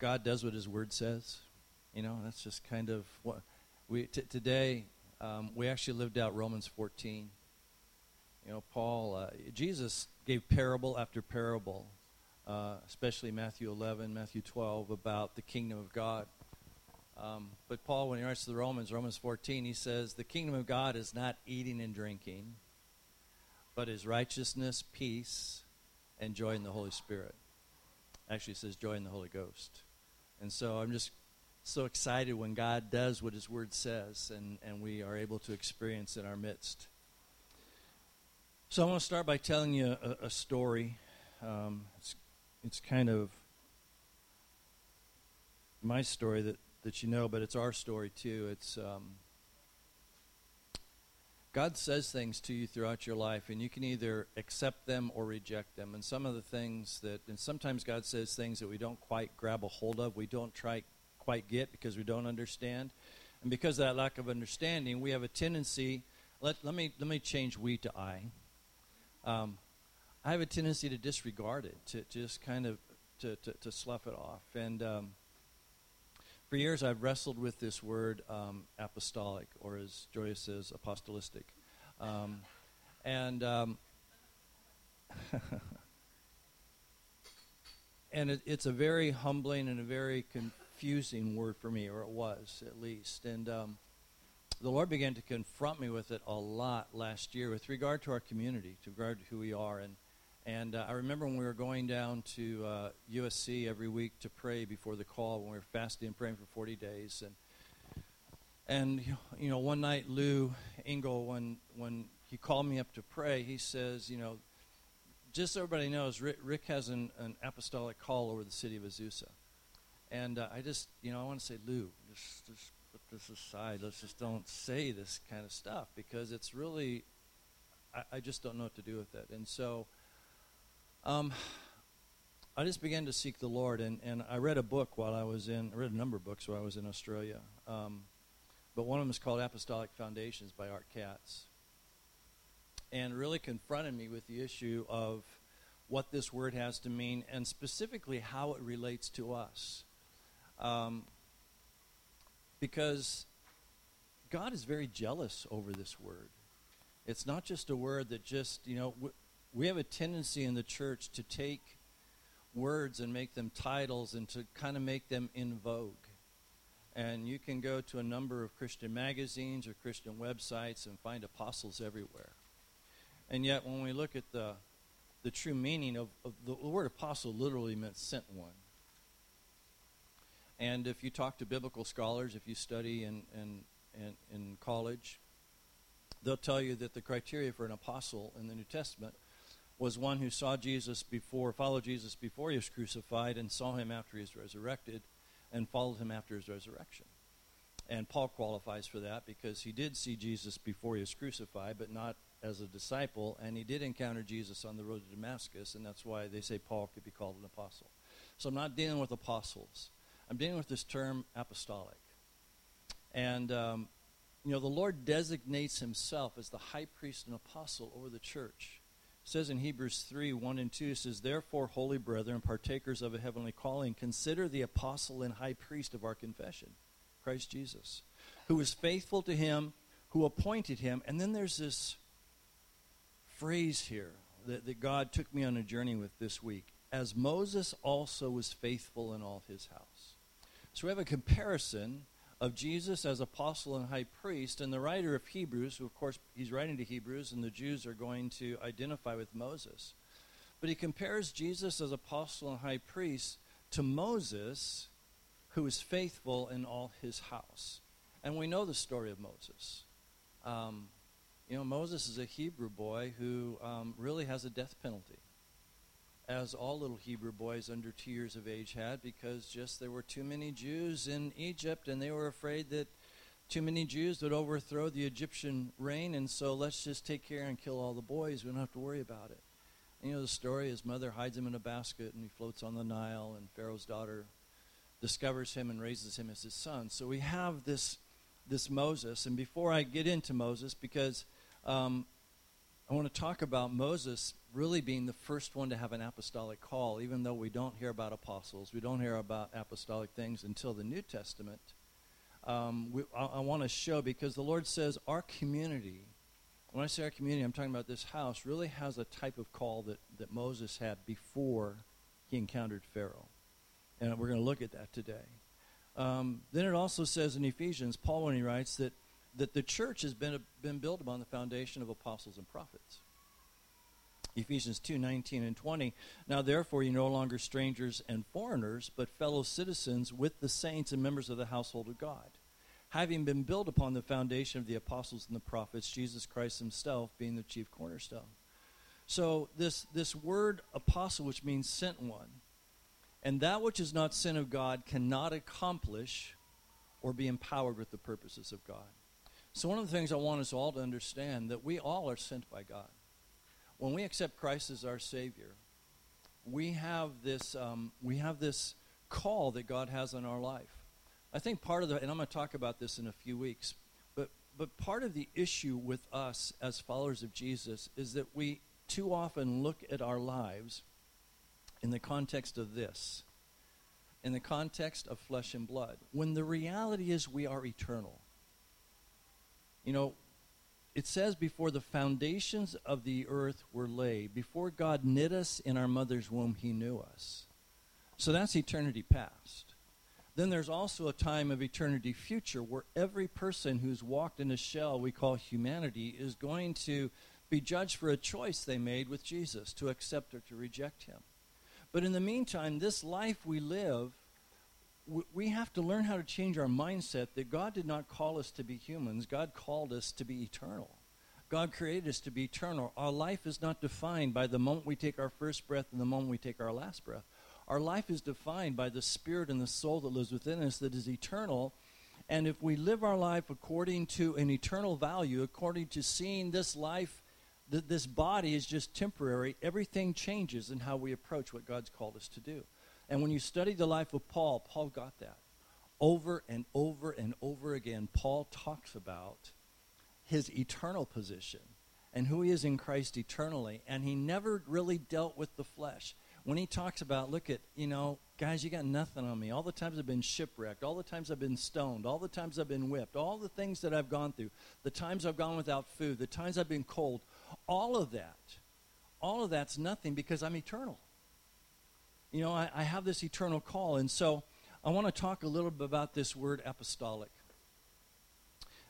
God does what His Word says. You know, that's just kind of what we t- today. Um, we actually lived out Romans 14. You know, Paul, uh, Jesus gave parable after parable, uh, especially Matthew 11, Matthew 12, about the kingdom of God. Um, but Paul, when he writes to the Romans, Romans 14, he says, The kingdom of God is not eating and drinking, but is righteousness, peace, and joy in the Holy Spirit. Actually, says joy in the Holy Ghost. And so I'm just so excited when God does what His Word says and, and we are able to experience in our midst. So I want to start by telling you a, a story. Um, it's, it's kind of my story that that you know, but it's our story too. It's um, God says things to you throughout your life, and you can either accept them or reject them. And some of the things that, and sometimes God says things that we don't quite grab a hold of, we don't try quite get because we don't understand, and because of that lack of understanding, we have a tendency. Let let me let me change we to I. Um, I have a tendency to disregard it, to, to just kind of to, to, to slough it off, and um, for years, I've wrestled with this word um, apostolic, or as Joyce says, apostolistic. Um, and um, and it, it's a very humbling and a very confusing word for me, or it was at least. And um, the Lord began to confront me with it a lot last year with regard to our community, to regard to who we are. And and uh, I remember when we were going down to uh, USC every week to pray before the call when we were fasting and praying for 40 days. And and you know, one night Lou Engle, when when he called me up to pray, he says, you know, just so everybody knows, Rick, Rick has an, an, apostolic call over the city of Azusa. And uh, I just, you know, I want to say, Lou, just, just put this aside. Let's just don't say this kind of stuff because it's really, I, I just don't know what to do with it. And so um, I just began to seek the Lord, and, and I read a book while I was in, I read a number of books while I was in Australia. Um, but one of them is called Apostolic Foundations by Art Katz. And really confronted me with the issue of what this word has to mean and specifically how it relates to us. Um, because God is very jealous over this word. It's not just a word that just, you know, we have a tendency in the church to take words and make them titles and to kind of make them in vogue. And you can go to a number of Christian magazines or Christian websites and find apostles everywhere. And yet, when we look at the, the true meaning of, of the, word apostle, literally meant sent one. And if you talk to biblical scholars, if you study in, in, in, in college, they'll tell you that the criteria for an apostle in the New Testament was one who saw Jesus before, followed Jesus before he was crucified, and saw him after he was resurrected, and followed him after his resurrection. And Paul qualifies for that because he did see Jesus before he was crucified, but not as a disciple, and he did encounter Jesus on the road to Damascus, and that's why they say Paul could be called an apostle. So I'm not dealing with apostles. I'm dealing with this term apostolic. And, um, you know, the Lord designates himself as the high priest and apostle over the church says in Hebrews 3 1 and 2, it says, Therefore, holy brethren, partakers of a heavenly calling, consider the apostle and high priest of our confession, Christ Jesus, who was faithful to him who appointed him. And then there's this phrase here that, that God took me on a journey with this week as Moses also was faithful in all his house. So we have a comparison of Jesus as apostle and high priest. And the writer of Hebrews, who of course he's writing to Hebrews, and the Jews are going to identify with Moses. But he compares Jesus as apostle and high priest to Moses, who is faithful in all his house. And we know the story of Moses. Um, you know, Moses is a Hebrew boy who um, really has a death penalty as all little Hebrew boys under two years of age had, because just there were too many Jews in Egypt, and they were afraid that too many Jews would overthrow the Egyptian reign, and so let's just take care and kill all the boys. We don't have to worry about it. And you know the story: his mother hides him in a basket, and he floats on the Nile, and Pharaoh's daughter discovers him and raises him as his son. So we have this this Moses, and before I get into Moses, because um, I want to talk about Moses really being the first one to have an apostolic call, even though we don't hear about apostles, we don't hear about apostolic things until the New Testament. Um, we, I, I want to show because the Lord says our community, when I say our community, I'm talking about this house, really has a type of call that, that Moses had before he encountered Pharaoh. And we're going to look at that today. Um, then it also says in Ephesians, Paul, when he writes, that, that the church has been, been built upon the foundation of apostles and prophets. Ephesians 2 19 and 20. Now, therefore, you're no longer strangers and foreigners, but fellow citizens with the saints and members of the household of God, having been built upon the foundation of the apostles and the prophets, Jesus Christ himself being the chief cornerstone. So, this, this word apostle, which means sent one, and that which is not sent of God cannot accomplish or be empowered with the purposes of God. So, one of the things I want us all to understand that we all are sent by God when we accept Christ as our Savior, we have this um, we have this call that God has on our life. I think part of the, and I'm going to talk about this in a few weeks, but but part of the issue with us as followers of Jesus is that we too often look at our lives in the context of this, in the context of flesh and blood, when the reality is we are eternal. You know, it says before the foundations of the earth were laid, before God knit us in our mother's womb, he knew us. So that's eternity past. Then there's also a time of eternity future where every person who's walked in a shell we call humanity is going to be judged for a choice they made with Jesus to accept or to reject him. But in the meantime, this life we live we have to learn how to change our mindset that God did not call us to be humans. God called us to be eternal. God created us to be eternal. Our life is not defined by the moment we take our first breath and the moment we take our last breath. Our life is defined by the spirit and the soul that lives within us that is eternal. And if we live our life according to an eternal value, according to seeing this life, that this body is just temporary, everything changes in how we approach what God's called us to do. And when you study the life of Paul, Paul got that. Over and over and over again, Paul talks about his eternal position and who he is in Christ eternally. And he never really dealt with the flesh. When he talks about, look at, you know, guys, you got nothing on me. All the times I've been shipwrecked, all the times I've been stoned, all the times I've been whipped, all the things that I've gone through, the times I've gone without food, the times I've been cold, all of that, all of that's nothing because I'm eternal you know, I, I have this eternal call. And so I want to talk a little bit about this word apostolic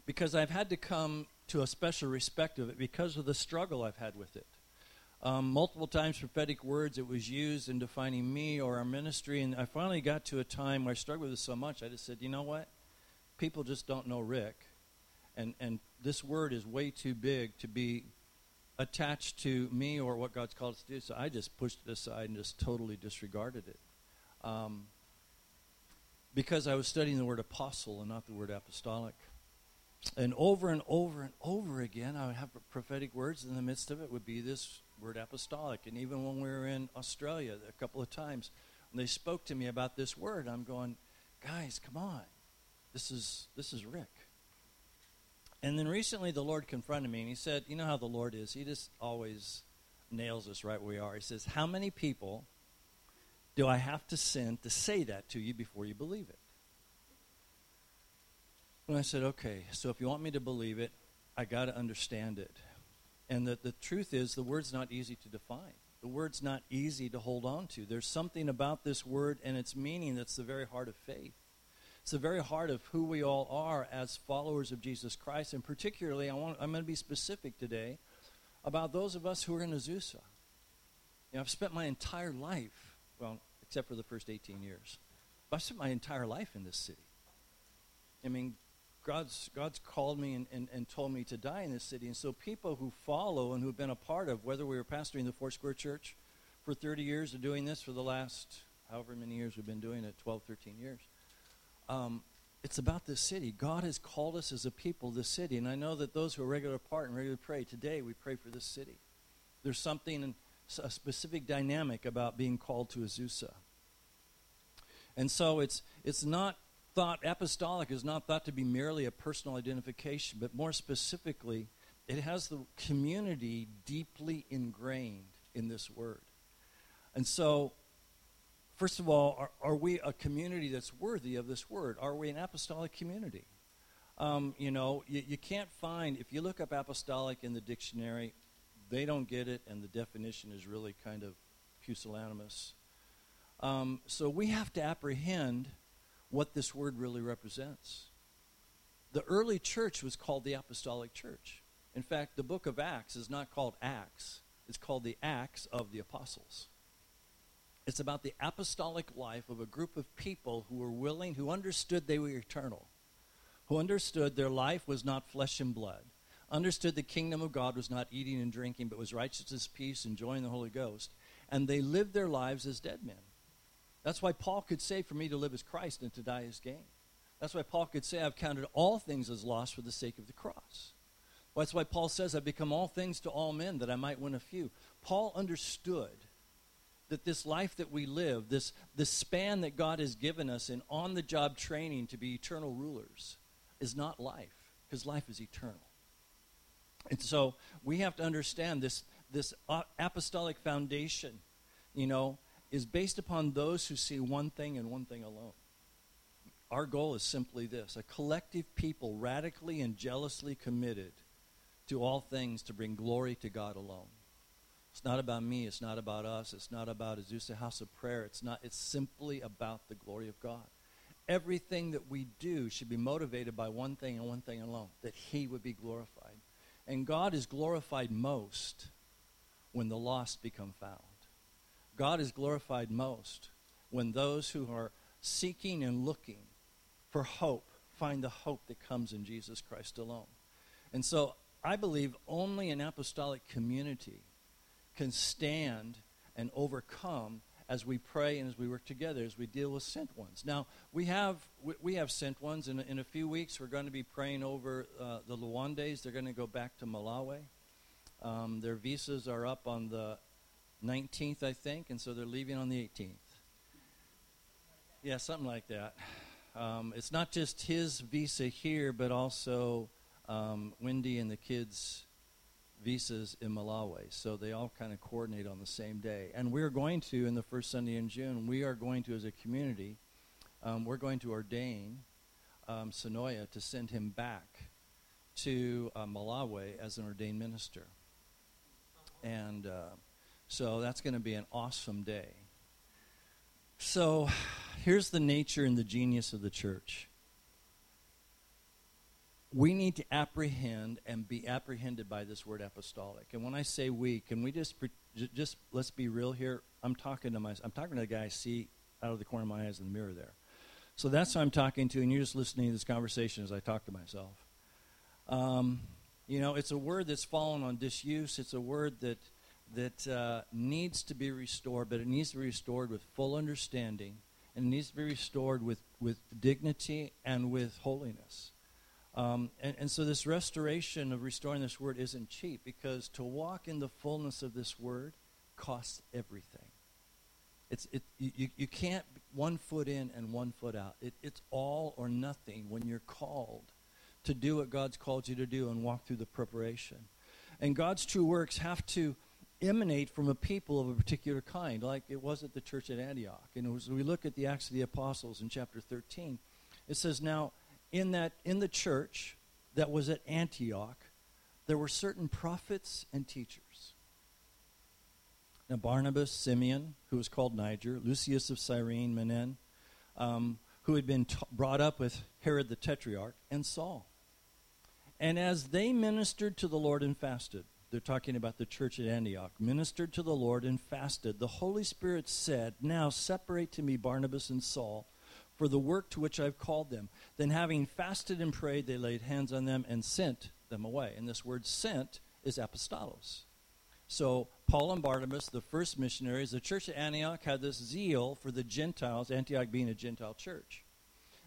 because I've had to come to a special respect of it because of the struggle I've had with it. Um, multiple times, prophetic words, it was used in defining me or our ministry. And I finally got to a time where I struggled with it so much, I just said, you know what? People just don't know Rick. And, and this word is way too big to be attached to me or what God's called us to do. So I just pushed it aside and just totally disregarded it. Um, because I was studying the word apostle and not the word apostolic. And over and over and over again, I would have prophetic words. In the midst of it would be this word apostolic. And even when we were in Australia a couple of times, when they spoke to me about this word, I'm going, guys, come on. This is, this is Rick. And then recently the Lord confronted me and he said, You know how the Lord is? He just always nails us right where we are. He says, How many people do I have to send to say that to you before you believe it? And I said, Okay, so if you want me to believe it, I got to understand it. And that the truth is, the word's not easy to define. The word's not easy to hold on to. There's something about this word and its meaning that's the very heart of faith. It's the very heart of who we all are as followers of Jesus Christ. And particularly, I want, I'm going to be specific today about those of us who are in Azusa. You know, I've spent my entire life, well, except for the first 18 years, but I've spent my entire life in this city. I mean, God's, God's called me and, and, and told me to die in this city. And so people who follow and who've been a part of, whether we were pastoring the Four Square Church for 30 years or doing this for the last however many years we've been doing it, 12, 13 years, um, it's about this city. God has called us as a people, this city. And I know that those who are regular part and regular pray, today we pray for this city. There's something, a specific dynamic about being called to Azusa. And so it's, it's not thought, apostolic is not thought to be merely a personal identification, but more specifically, it has the community deeply ingrained in this word. And so, first of all, are, are we a community that's worthy of this word? Are we an apostolic community? Um, you know, you, you can't find, if you look up apostolic in the dictionary, they don't get it, and the definition is really kind of pusillanimous. Um, so we have to apprehend what this word really represents. The early church was called the apostolic church. In fact, the book of Acts is not called Acts, it's called the Acts of the Apostles. It's about the apostolic life of a group of people who were willing, who understood they were eternal, who understood their life was not flesh and blood, understood the kingdom of God was not eating and drinking, but was righteousness, peace, and joy in the Holy Ghost, and they lived their lives as dead men. That's why Paul could say, For me to live as Christ and to die as gain. That's why Paul could say, I've counted all things as loss for the sake of the cross. That's why Paul says, I've become all things to all men that I might win a few. Paul understood that this life that we live, this, this span that God has given us in on the job training to be eternal rulers, is not life, because life is eternal. And so we have to understand this, this apostolic foundation, you know, is based upon those who see one thing and one thing alone. Our goal is simply this a collective people radically and jealously committed to all things to bring glory to God alone. It's not about me, it's not about us, it's not about Azusa House of Prayer. It's not it's simply about the glory of God. Everything that we do should be motivated by one thing and one thing alone, that he would be glorified. And God is glorified most when the lost become found. God is glorified most when those who are seeking and looking for hope find the hope that comes in Jesus Christ alone. And so I believe only an apostolic community can stand and overcome as we pray and as we work together, as we deal with sent ones. Now, we have, we have sent ones. In, in a few weeks, we're going to be praying over uh, the Luandes. They're going to go back to Malawi. Um, their visas are up on the 19th, I think, and so they're leaving on the 18th. Yeah, something like that. Um, it's not just his visa here, but also um, Wendy and the kids' visas in Malawi. So they all kind of coordinate on the same day. And we're going to, in the first Sunday in June, we are going to, as a community, um, we're going to ordain um, Sonoya to send him back to uh, Malawi as an ordained minister. And uh, so that's going to be an awesome day. So here's the nature and the genius of the church. We need to apprehend and be apprehended by this word apostolic. And when I say we, can we just just let's be real here? I'm talking to my I'm talking to the guy I see out of the corner of my eyes in the mirror there. So that's who I'm talking to, and you're just listening to this conversation as I talk to myself. Um, you know, it's a word that's fallen on disuse. It's a word that that uh, needs to be restored, but it needs to be restored with full understanding and it needs to be restored with, with dignity and with holiness. Um, and, and so, this restoration of restoring this word isn't cheap because to walk in the fullness of this word costs everything. It's, it, you, you can't one foot in and one foot out. It, it's all or nothing when you're called to do what God's called you to do and walk through the preparation. And God's true works have to emanate from a people of a particular kind, like it was at the church at Antioch. And as we look at the Acts of the Apostles in chapter 13, it says, Now, in that in the church that was at Antioch, there were certain prophets and teachers. Now, Barnabas, Simeon, who was called Niger, Lucius of Cyrene, Manaen, um, who had been t- brought up with Herod the Tetrarch, and Saul. And as they ministered to the Lord and fasted, they're talking about the church at Antioch, ministered to the Lord and fasted. The Holy Spirit said, Now separate to me Barnabas and Saul for the work to which I've called them. Then, having fasted and prayed, they laid hands on them and sent them away. And this word sent is apostolos. So, Paul and Barnabas, the first missionaries, the church at Antioch had this zeal for the Gentiles, Antioch being a Gentile church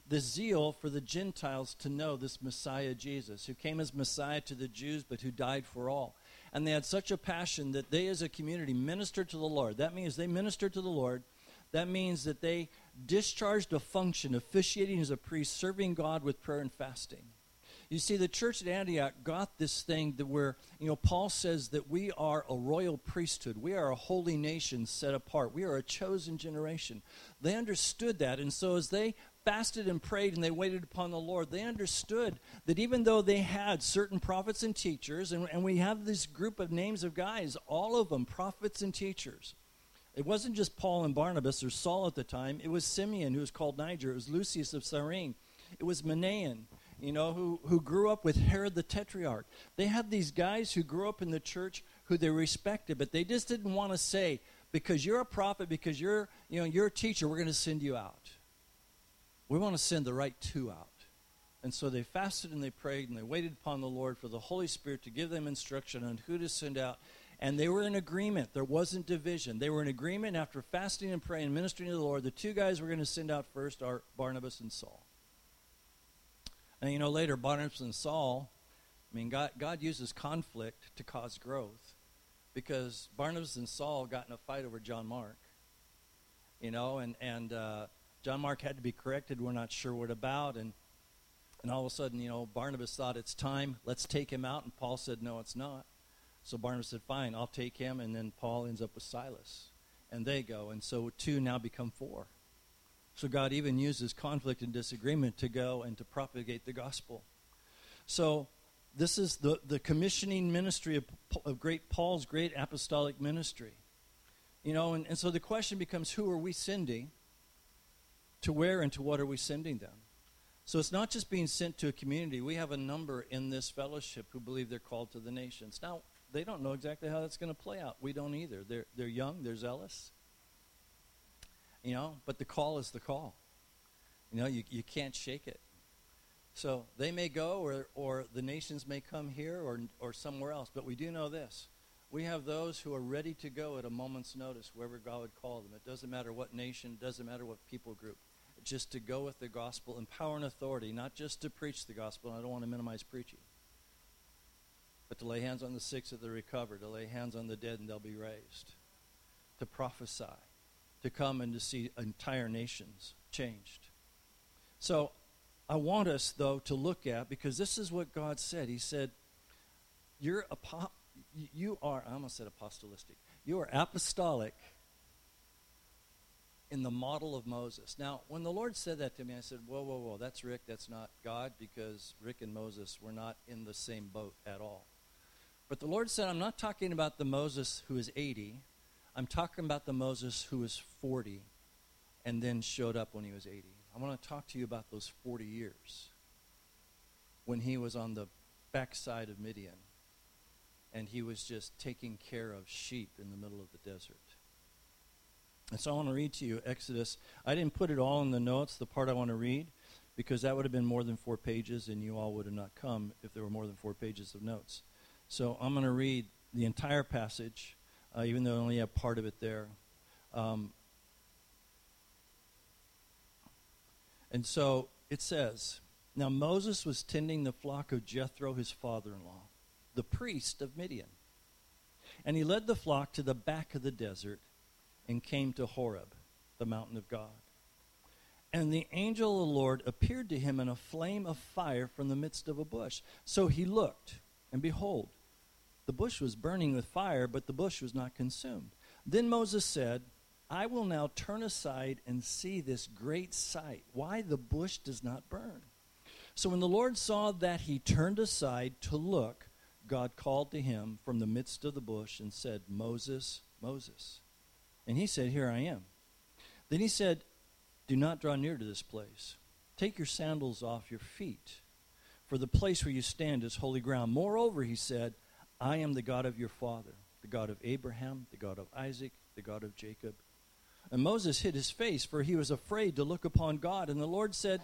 the zeal for the Gentiles to know this Messiah Jesus, who came as Messiah to the Jews, but who died for all and they had such a passion that they as a community ministered to the Lord. That means they ministered to the Lord. That means that they discharged a function, officiating as a priest, serving God with prayer and fasting. You see, the church at Antioch got this thing that where, you know, Paul says that we are a royal priesthood. We are a holy nation set apart. We are a chosen generation. They understood that. And so as they fasted and prayed and they waited upon the Lord, they understood that even though they had certain prophets and teachers, and, and we have this group of names of guys, all of them prophets and teachers. It wasn't just Paul and Barnabas or Saul at the time. It was Simeon, who was called Niger. It was Lucius of Cyrene. It was Manaen, you know, who, who grew up with Herod the Tetrarch. They had these guys who grew up in the church who they respected, but they just didn't want to say, because you're a prophet, because you're, you know, you're a teacher, we're going to send you out. We want to send the right two out. And so they fasted and they prayed and they waited upon the Lord for the Holy Spirit to give them instruction on who to send out. And they were in agreement. There wasn't division. They were in agreement after fasting and praying and ministering to the Lord. The two guys we're going to send out first are Barnabas and Saul. And you know, later, Barnabas and Saul, I mean, God, God uses conflict to cause growth because Barnabas and Saul got in a fight over John Mark. You know, and, and uh, John Mark had to be corrected. We're not sure what about. And, and all of a sudden, you know, Barnabas thought it's time. Let's take him out. And Paul said, no, it's not. So Barnabas said, fine, I'll take him. And then Paul ends up with Silas. And they go. And so two now become four. So God even uses conflict and disagreement to go and to propagate the gospel. So this is the, the commissioning ministry of, of great Paul's great apostolic ministry. You know, and, and so the question becomes who are we sending? to where and to what are we sending them? So it's not just being sent to a community. We have a number in this fellowship who believe they're called to the nations. Now, they don't know exactly how that's going to play out. We don't either. They're, they're young, they're zealous. You know, but the call is the call. You know, you, you can't shake it. So they may go, or, or the nations may come here or, or somewhere else. But we do know this. We have those who are ready to go at a moment's notice, wherever God would call them. It doesn't matter what nation, doesn't matter what people group just to go with the gospel in power and authority, not just to preach the gospel. I don't want to minimize preaching, but to lay hands on the sick so they recover, to lay hands on the dead and they'll be raised, to prophesy, to come and to see entire nations changed. So I want us, though, to look at, because this is what God said. He said, You're apo- you are, I almost said apostolistic, you are apostolic in the model of Moses. Now, when the Lord said that to me, I said, Whoa, whoa, whoa, that's Rick, that's not God, because Rick and Moses were not in the same boat at all. But the Lord said, I'm not talking about the Moses who is 80, I'm talking about the Moses who was 40 and then showed up when he was 80. I want to talk to you about those 40 years when he was on the backside of Midian and he was just taking care of sheep in the middle of the desert. And so I want to read to you Exodus. I didn't put it all in the notes, the part I want to read, because that would have been more than four pages, and you all would have not come if there were more than four pages of notes. So I'm going to read the entire passage, uh, even though I only have part of it there. Um, and so it says Now Moses was tending the flock of Jethro, his father in law, the priest of Midian. And he led the flock to the back of the desert and came to Horeb, the mountain of God. And the angel of the Lord appeared to him in a flame of fire from the midst of a bush. So he looked, and behold, the bush was burning with fire, but the bush was not consumed. Then Moses said, I will now turn aside and see this great sight, why the bush does not burn. So when the Lord saw that he turned aside to look, God called to him from the midst of the bush and said, Moses, Moses. And he said, Here I am. Then he said, Do not draw near to this place. Take your sandals off your feet, for the place where you stand is holy ground. Moreover, he said, I am the God of your father, the God of Abraham, the God of Isaac, the God of Jacob. And Moses hid his face, for he was afraid to look upon God. And the Lord said,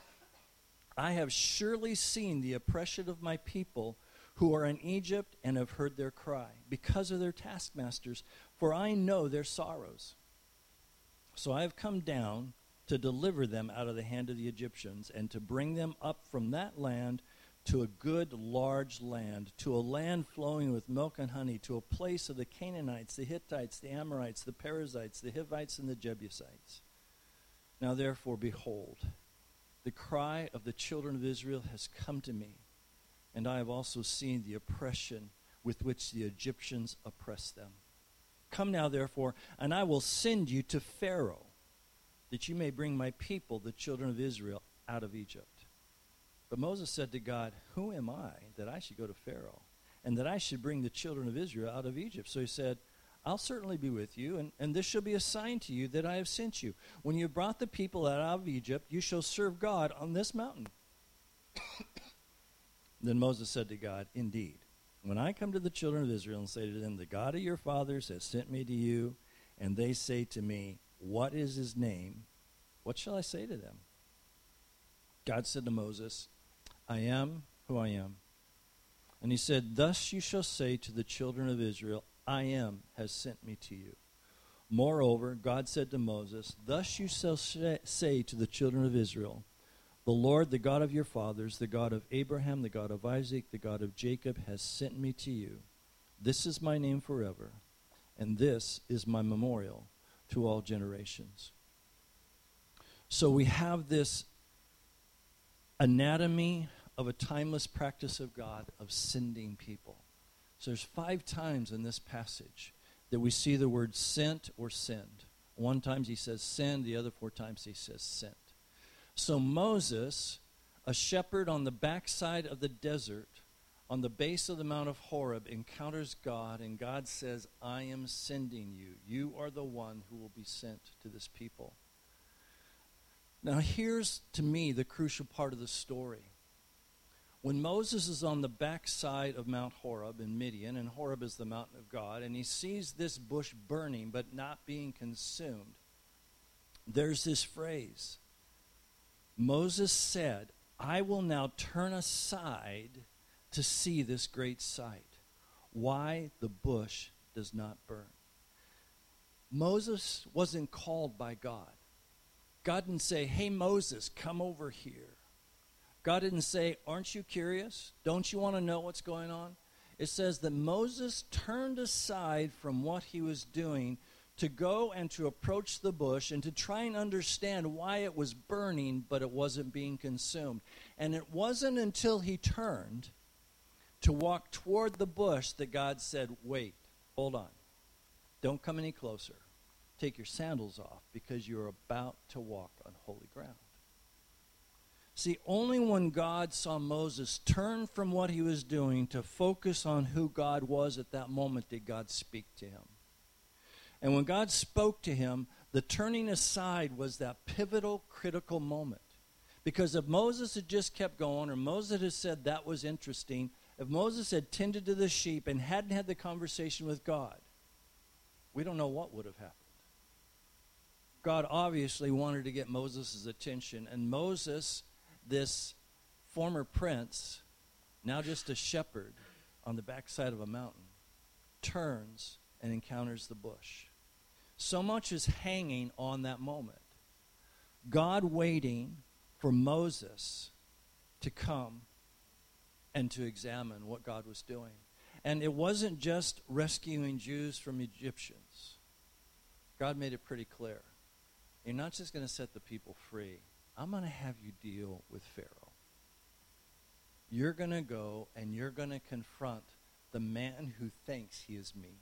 I have surely seen the oppression of my people who are in Egypt and have heard their cry because of their taskmasters, for I know their sorrows. So I have come down to deliver them out of the hand of the Egyptians and to bring them up from that land to a good large land, to a land flowing with milk and honey, to a place of the Canaanites, the Hittites, the Amorites, the Perizzites, the Hivites, and the Jebusites. Now therefore, behold, the cry of the children of Israel has come to me and I have also seen the oppression with which the Egyptians oppress them. Come now, therefore, and I will send you to Pharaoh, that you may bring my people, the children of Israel, out of Egypt. But Moses said to God, Who am I that I should go to Pharaoh, and that I should bring the children of Israel out of Egypt? So he said, I'll certainly be with you, and, and this shall be a sign to you that I have sent you. When you have brought the people out of Egypt, you shall serve God on this mountain. then Moses said to God, Indeed, when I come to the children of Israel and say to them, The God of your fathers has sent me to you, and they say to me, What is his name? What shall I say to them? God said to Moses, I am who I am. And he said, Thus you shall say to the children of Israel, I am has sent me to you. Moreover, God said to Moses, Thus you shall say to the children of Israel, The Lord, the God of your fathers, the God of Abraham, the God of Isaac, the God of Jacob, has sent me to you. This is my name forever, and this is my memorial to all generations. So we have this anatomy of a timeless practice of God of sending people. So there's five times in this passage that we see the word sent or send. One time he says send, the other four times he says sent. So Moses, a shepherd on the backside of the desert, on the base of the Mount of Horeb, encounters God, and God says, I am sending you. You are the one who will be sent to this people. Now, here's to me the crucial part of the story. When Moses is on the backside of Mount Horeb in Midian, and Horeb is the mountain of God, and he sees this bush burning but not being consumed, there's this phrase Moses said, I will now turn aside to see this great sight. Why the bush does not burn. Moses wasn't called by God. God didn't say, Hey, Moses, come over here. God didn't say, Aren't you curious? Don't you want to know what's going on? It says that Moses turned aside from what he was doing to go and to approach the bush and to try and understand why it was burning, but it wasn't being consumed. And it wasn't until he turned to walk toward the bush that God said, Wait, hold on. Don't come any closer. Take your sandals off because you're about to walk on holy ground. See, only when God saw Moses turn from what he was doing to focus on who God was at that moment did God speak to him. And when God spoke to him, the turning aside was that pivotal, critical moment. Because if Moses had just kept going, or Moses had said that was interesting, if Moses had tended to the sheep and hadn't had the conversation with God, we don't know what would have happened. God obviously wanted to get Moses' attention, and Moses this former prince, now just a shepherd on the backside of a mountain, turns and encounters the bush. So much is hanging on that moment. God waiting for Moses to come and to examine what God was doing. And it wasn't just rescuing Jews from Egyptians. God made it pretty clear. You're not just going to set the people free, I'm going to have you deal with Pharaoh. You're going to go and you're going to confront the man who thinks he is me.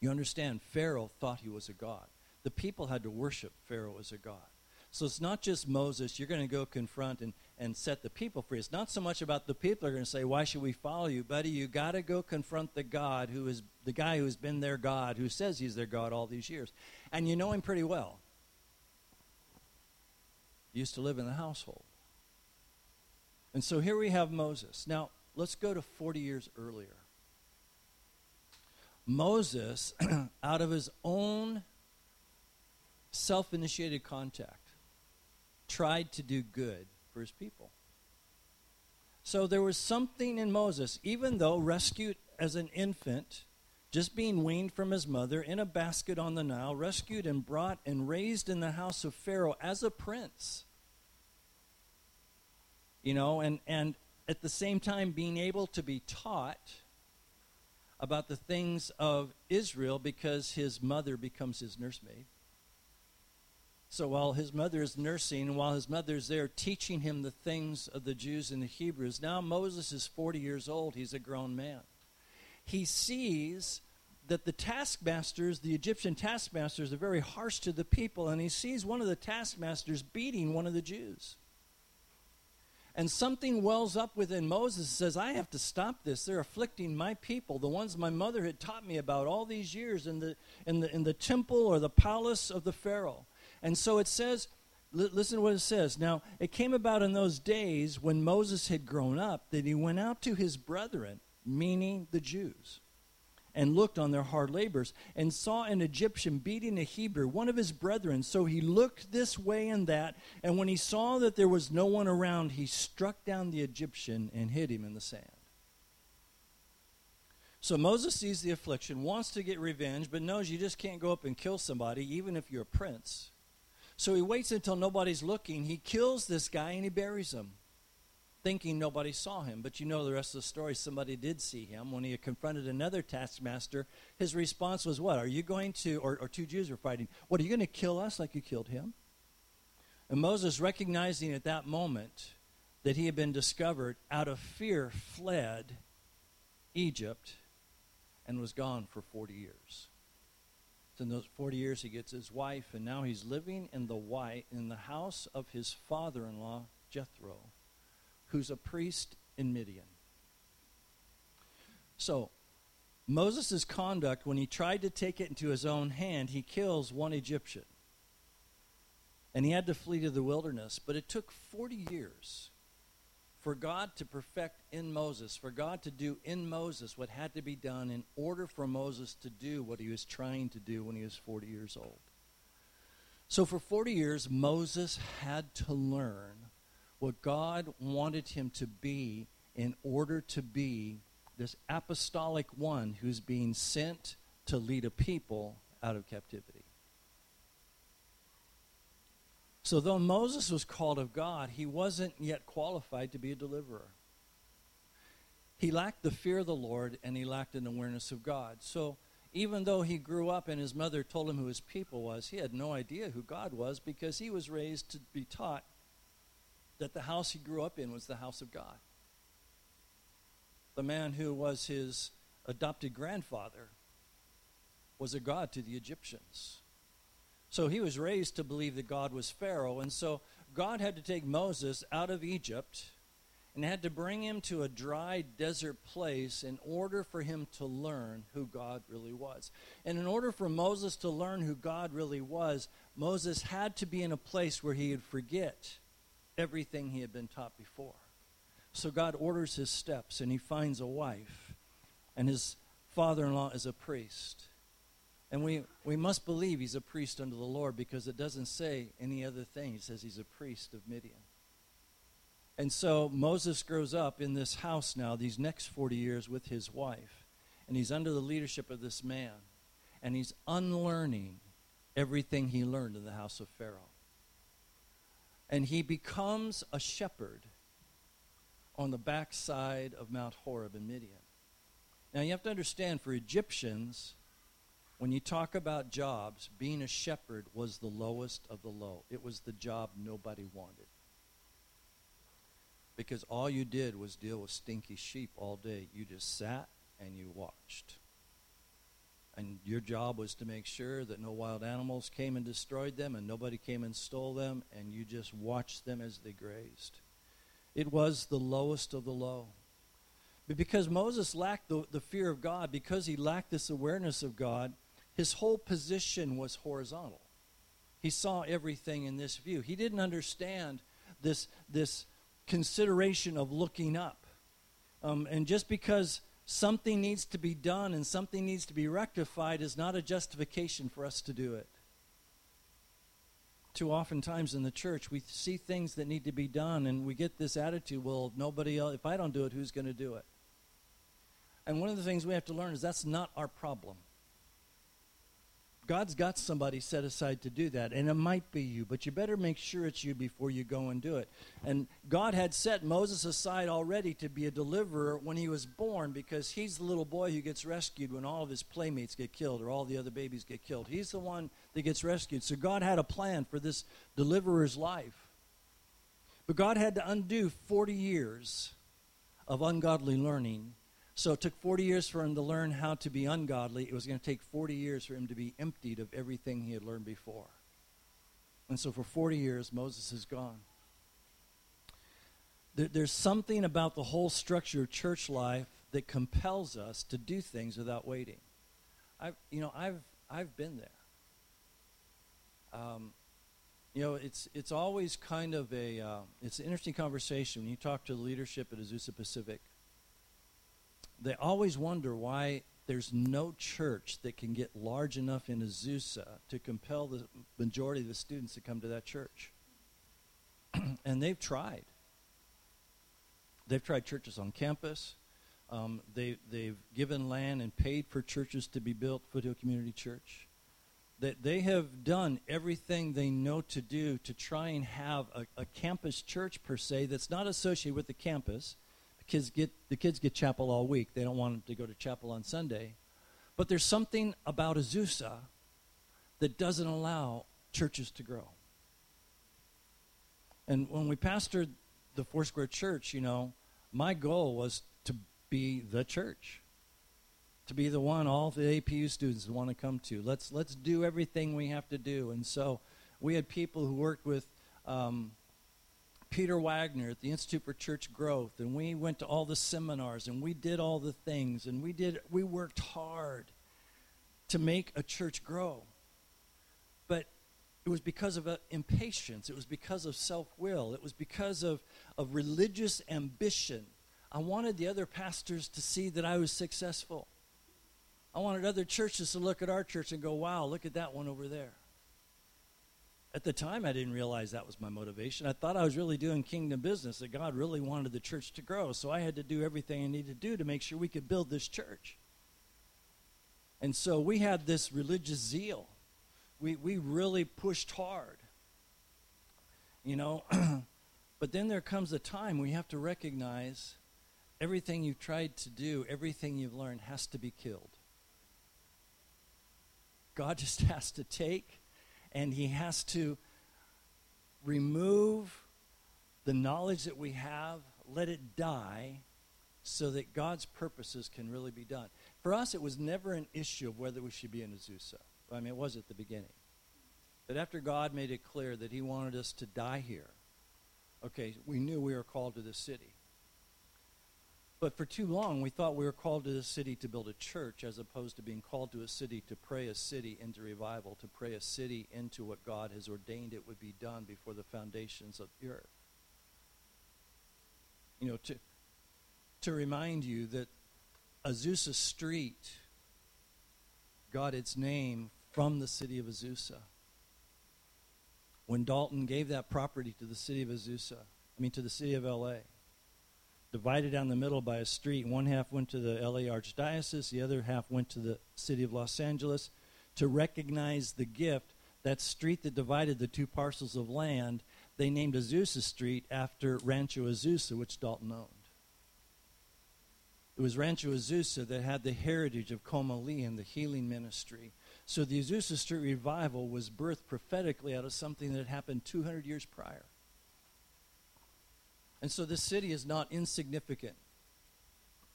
You understand, Pharaoh thought he was a god. The people had to worship Pharaoh as a god. So it's not just Moses, you're going to go confront and, and set the people free. It's not so much about the people are going to say, Why should we follow you, buddy? You got to go confront the God who is the guy who's been their God, who says he's their God all these years. And you know him pretty well used to live in the household. And so here we have Moses. Now, let's go to 40 years earlier. Moses, out of his own self initiated contact, tried to do good for his people. So there was something in Moses, even though rescued as an infant, just being weaned from his mother in a basket on the Nile, rescued and brought and raised in the house of Pharaoh as a prince. You know, and, and at the same time being able to be taught about the things of Israel because his mother becomes his nursemaid. So while his mother is nursing, while his mother is there teaching him the things of the Jews and the Hebrews, now Moses is 40 years old. He's a grown man. He sees that the taskmasters, the Egyptian taskmasters, are very harsh to the people, and he sees one of the taskmasters beating one of the Jews. And something wells up within Moses says, I have to stop this. They're afflicting my people, the ones my mother had taught me about all these years in the, in the, in the temple or the palace of the Pharaoh. And so it says, listen to what it says. Now, it came about in those days when Moses had grown up that he went out to his brethren, meaning the Jews and looked on their hard labors, and saw an Egyptian beating a Hebrew, one of his brethren. So he looked this way and that, and when he saw that there was no one around, he struck down the Egyptian and hid him in the sand. So Moses sees the affliction, wants to get revenge, but knows you just can't go up and kill somebody, even if you're a prince. So he waits until nobody's looking. He kills this guy and he buries him thinking nobody saw him. But you know the rest of the story. Somebody did see him. When he confronted another taskmaster, his response was, What? Are you going to, or, or two Jews were fighting, What, are you going to kill us like you killed him? And Moses, recognizing at that moment that he had been discovered, out of fear fled Egypt and was gone for 40 years. So in those 40 years, he gets his wife, and now he's living in the white in the house of his father-in-law Jethro who's a priest in Midian. So, Moses' conduct, when he tried to take it into his own hand, he kills one Egyptian. And he had to flee to the wilderness. But it took 40 years for God to perfect in Moses, for God to do in Moses what had to be done in order for Moses to do what he was trying to do when he was 40 years old. So for 40 years, Moses had to learn what God wanted him to be in order to be this apostolic one who's being sent to lead a people out of captivity. So, though Moses was called of God, he wasn't yet qualified to be a deliverer. He lacked the fear of the Lord and he lacked an awareness of God. So, even though he grew up and his mother told him who his people was, he had no idea who God was because he was raised to be taught that the house he grew up in was the house of God. The man who was his adopted grandfather was a god to the Egyptians. So he was raised to believe that God was Pharaoh. And so God had to take Moses out of Egypt and had to bring him to a dry desert place in order for him to learn who God really was. And in order for Moses to learn who God really was, Moses had to be in a place where he would forget everything he had been taught before. So God orders his steps, and he finds a wife, and his father in law is a priest. And we, we must believe he's a priest unto the Lord because it doesn't say any other thing. It says he's a priest of Midian. And so Moses grows up in this house now, these next 40 years, with his wife. And he's under the leadership of this man. And he's unlearning everything he learned in the house of Pharaoh and he becomes a shepherd on the backside of Mount Horeb in Midian. Now you have to understand for Egyptians, when you talk about jobs, being a shepherd was the lowest of the low. It was the job nobody wanted. Because all you did was deal with stinky sheep all day. You just sat and you watched. And your job was to make sure that no wild animals came and destroyed them and nobody came and stole them, and you just watched them as they grazed. It was the lowest of the low. But because Moses lacked the, the fear of God, because he lacked this awareness of God, his whole position was horizontal. He saw everything in this view. He didn't understand this, this consideration of looking up. Um, and just because something needs to be done and something needs to be rectified is not a justification for us to do it. Too often times in the church, we see things that need to be done, and we get this attitude well, nobody else, if I don't do it, who's going to do it? And one of the things we have to learn is that's not our problem. God's got somebody set aside to do that, and it might be you, but you better make sure it's you before you go and do it. And God had set Moses aside already to be a deliverer when he was born because he's the little boy who gets rescued when all of his playmates get killed or all the other babies get killed. He's the one that gets rescued. So God had a plan for this deliverer's life. But God had to undo 40 years of ungodly learning so it took 40 years for him to learn how to be ungodly. It was going to take 40 years for him to be emptied of everything he had learned before. And so for 40 years, Moses is gone. There, there's something about the whole structure of church life that compels us to do things without waiting. I've, you know, I've, I've been there. Um, you know, it's, it's always kind of a, uh, it's an interesting conversation when you talk to the leadership at Azusa Pacific they always wonder why there's no church that can get large enough in Azusa to compel the majority of the students to come to that church. and they've tried. They've tried churches on campus. Um, they, they've given land and paid for churches to be built, Foothill Community Church. That they have done everything they know to do to try and have a, a campus church per se that's not associated with the campus kids get the kids get chapel all week. They don't want them to go to chapel on Sunday. But there's something about Azusa that doesn't allow churches to grow. And when we pastored the Foursquare Church, you know, my goal was to be the church, to be the one all the APU students want to come to. Let's let's do everything we have to do. And so we had people who worked with um, Peter Wagner at the Institute for Church Growth, and we went to all the seminars and we did all the things and we did we worked hard to make a church grow. But it was because of uh, impatience. It was because of self will. It was because of, of religious ambition. I wanted the other pastors to see that I was successful. I wanted other churches to look at our church and go, wow, look at that one over there. At the time, I didn't realize that was my motivation. I thought I was really doing kingdom business, that God really wanted the church to grow. So I had to do everything I needed to do to make sure we could build this church. And so we had this religious zeal. We, we really pushed hard. You know, but then there comes a time you have to recognize everything you've tried to do, everything you've learned has to be killed. God just has to take and he has to remove the knowledge that we have, let it die, so that God's purposes can really be done. For us, it was never an issue of whether we should be in Azusa. I mean, it was at the beginning. But after God made it clear that he wanted us to die here, okay, we knew we were called to this city. But for too long, we thought we were called to the city to build a church as opposed to being called to a city to pray a city into revival, to pray a city into what God has ordained it would be done before the foundations of the earth. You know, to, to remind you that Azusa Street got its name from the city of Azusa. When Dalton gave that property to the city of Azusa, I mean to the city of LA, divided down the middle by a street. One half went to the LA Archdiocese, the other half went to the city of Los Angeles. To recognize the gift, that street that divided the two parcels of land, they named Azusa Street after Rancho Azusa, which Dalton owned. It was Rancho Azusa that had the heritage of Comali and the healing ministry. So the Azusa Street revival was birthed prophetically out of something that happened 200 years prior. And so this city is not insignificant.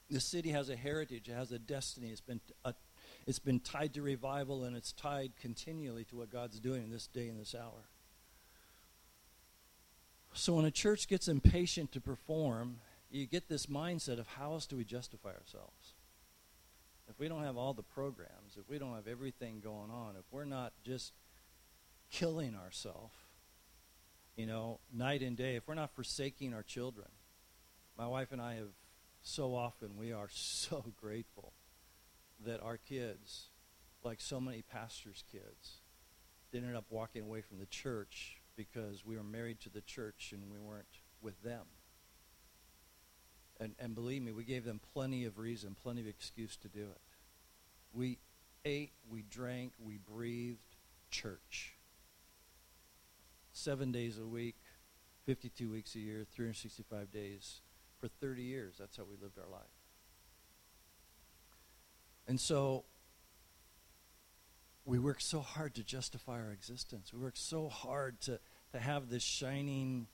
This city has a heritage, it has a destiny. It's been, a, it's been tied to revival, and it's tied continually to what God's doing in this day and this hour. So when a church gets impatient to perform, you get this mindset of how else do we justify ourselves? If we don't have all the programs, if we don't have everything going on, if we're not just killing ourselves, you know, night and day, if we're not forsaking our children, my wife and I have so often, we are so grateful that our kids, like so many pastors' kids, ended up walking away from the church because we were married to the church and we weren't with them. And, and believe me, we gave them plenty of reason, plenty of excuse to do it. We ate, we drank, we breathed church. Seven days a week, 52 weeks a year, 365 days. For 30 years, that's how we lived our life. And so we work so hard to justify our existence. We work so hard to, to have this shining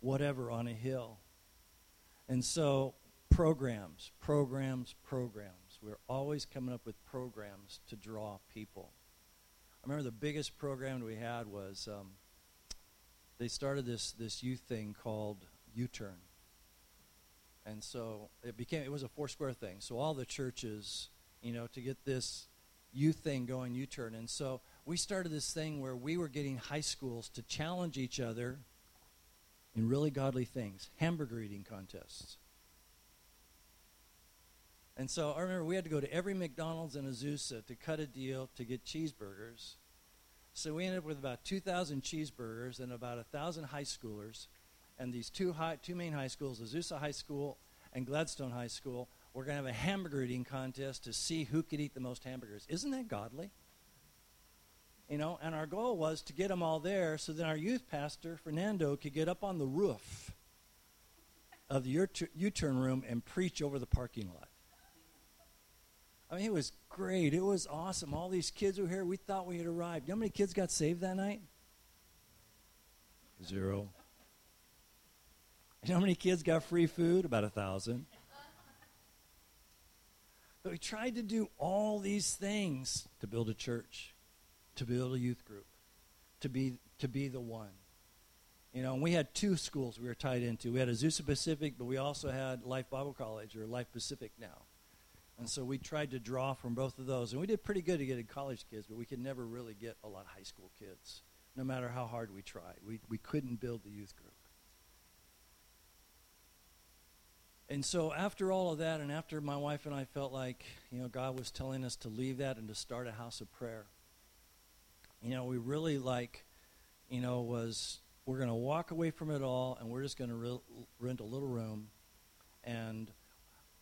whatever on a hill. And so programs, programs, programs. We're always coming up with programs to draw people. I remember the biggest program we had was um, they started this, this youth thing called U-Turn. And so it became, it was a four square thing. So all the churches, you know, to get this youth thing going, U-Turn. And so we started this thing where we were getting high schools to challenge each other in really godly things, hamburger eating contests. And so I remember we had to go to every McDonald's in Azusa to cut a deal to get cheeseburgers. So we ended up with about 2,000 cheeseburgers and about 1,000 high schoolers. And these two, high, two main high schools, Azusa High School and Gladstone High School, we're going to have a hamburger eating contest to see who could eat the most hamburgers. Isn't that godly? You know, and our goal was to get them all there so then our youth pastor, Fernando, could get up on the roof of the U turn room and preach over the parking lot. I mean, it was great. It was awesome. All these kids were here. We thought we had arrived. You know how many kids got saved that night? Zero. You know how many kids got free food? About a thousand. But we tried to do all these things to build a church, to build a youth group, to be to be the one. You know, and we had two schools we were tied into. We had Azusa Pacific, but we also had Life Bible College or Life Pacific now. And so we tried to draw from both of those. And we did pretty good to get college kids, but we could never really get a lot of high school kids, no matter how hard we tried. We, we couldn't build the youth group. And so after all of that, and after my wife and I felt like, you know, God was telling us to leave that and to start a house of prayer, you know, we really like, you know, was we're going to walk away from it all and we're just going to re- rent a little room and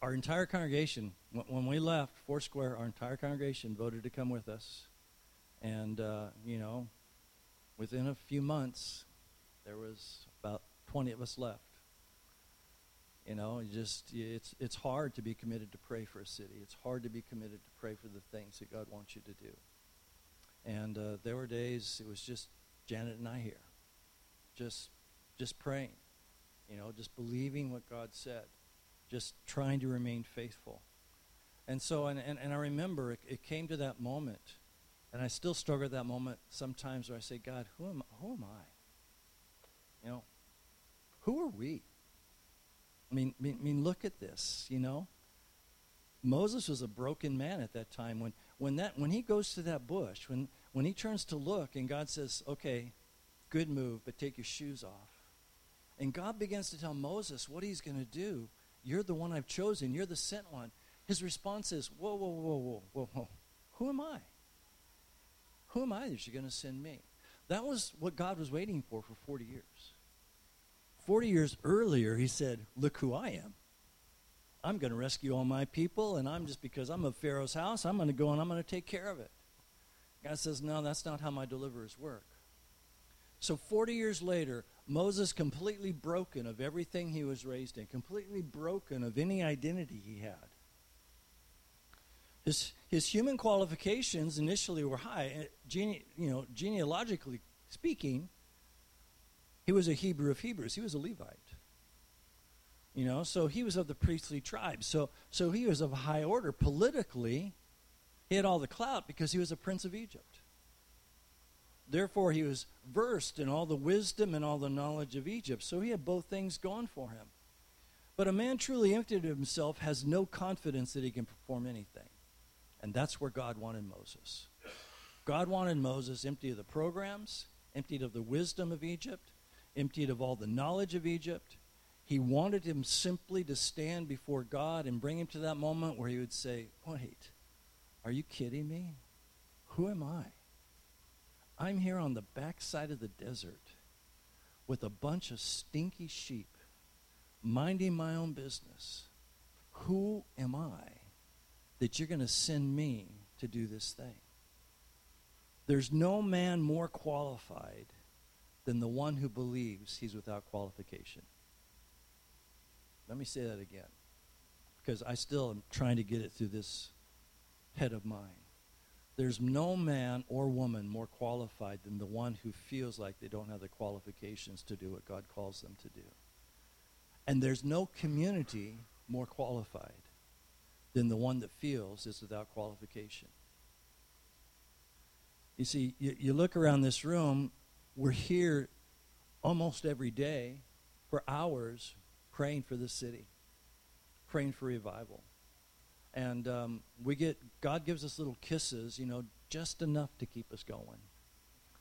our entire congregation, when we left Foursquare, our entire congregation voted to come with us. And, uh, you know, within a few months, there was about 20 of us left. You know, just it's it's hard to be committed to pray for a city. It's hard to be committed to pray for the things that God wants you to do. And uh, there were days it was just Janet and I here, just just praying, you know, just believing what God said just trying to remain faithful. And so, and, and, and I remember it, it came to that moment, and I still struggle at that moment sometimes where I say, God, who am, who am I? You know, who are we? I mean, I mean, look at this, you know. Moses was a broken man at that time. When, when, that, when he goes to that bush, when, when he turns to look, and God says, okay, good move, but take your shoes off. And God begins to tell Moses what he's going to do you're the one I've chosen. You're the sent one. His response is, Whoa, whoa, whoa, whoa, whoa, whoa. Who am I? Who am I that you're going to send me? That was what God was waiting for for 40 years. 40 years earlier, he said, Look who I am. I'm going to rescue all my people, and I'm just because I'm of Pharaoh's house, I'm going to go and I'm going to take care of it. God says, No, that's not how my deliverers work. So 40 years later, Moses completely broken of everything he was raised in, completely broken of any identity he had. His, his human qualifications initially were high. Uh, gene, you know, genealogically speaking, he was a Hebrew of Hebrews. He was a Levite. You know, so he was of the priestly tribe. So, so he was of high order. Politically, he had all the clout because he was a prince of Egypt. Therefore, he was versed in all the wisdom and all the knowledge of Egypt. So he had both things going for him. But a man truly emptied of himself has no confidence that he can perform anything. And that's where God wanted Moses. God wanted Moses empty of the programs, emptied of the wisdom of Egypt, emptied of all the knowledge of Egypt. He wanted him simply to stand before God and bring him to that moment where he would say, Wait, are you kidding me? Who am I? I'm here on the backside of the desert with a bunch of stinky sheep, minding my own business. Who am I that you're going to send me to do this thing. There's no man more qualified than the one who believes he's without qualification. Let me say that again, because I still am trying to get it through this head of mine. There's no man or woman more qualified than the one who feels like they don't have the qualifications to do what God calls them to do. And there's no community more qualified than the one that feels is without qualification. You see, you, you look around this room, we're here almost every day for hours praying for the city, praying for revival. And um, we get, God gives us little kisses, you know, just enough to keep us going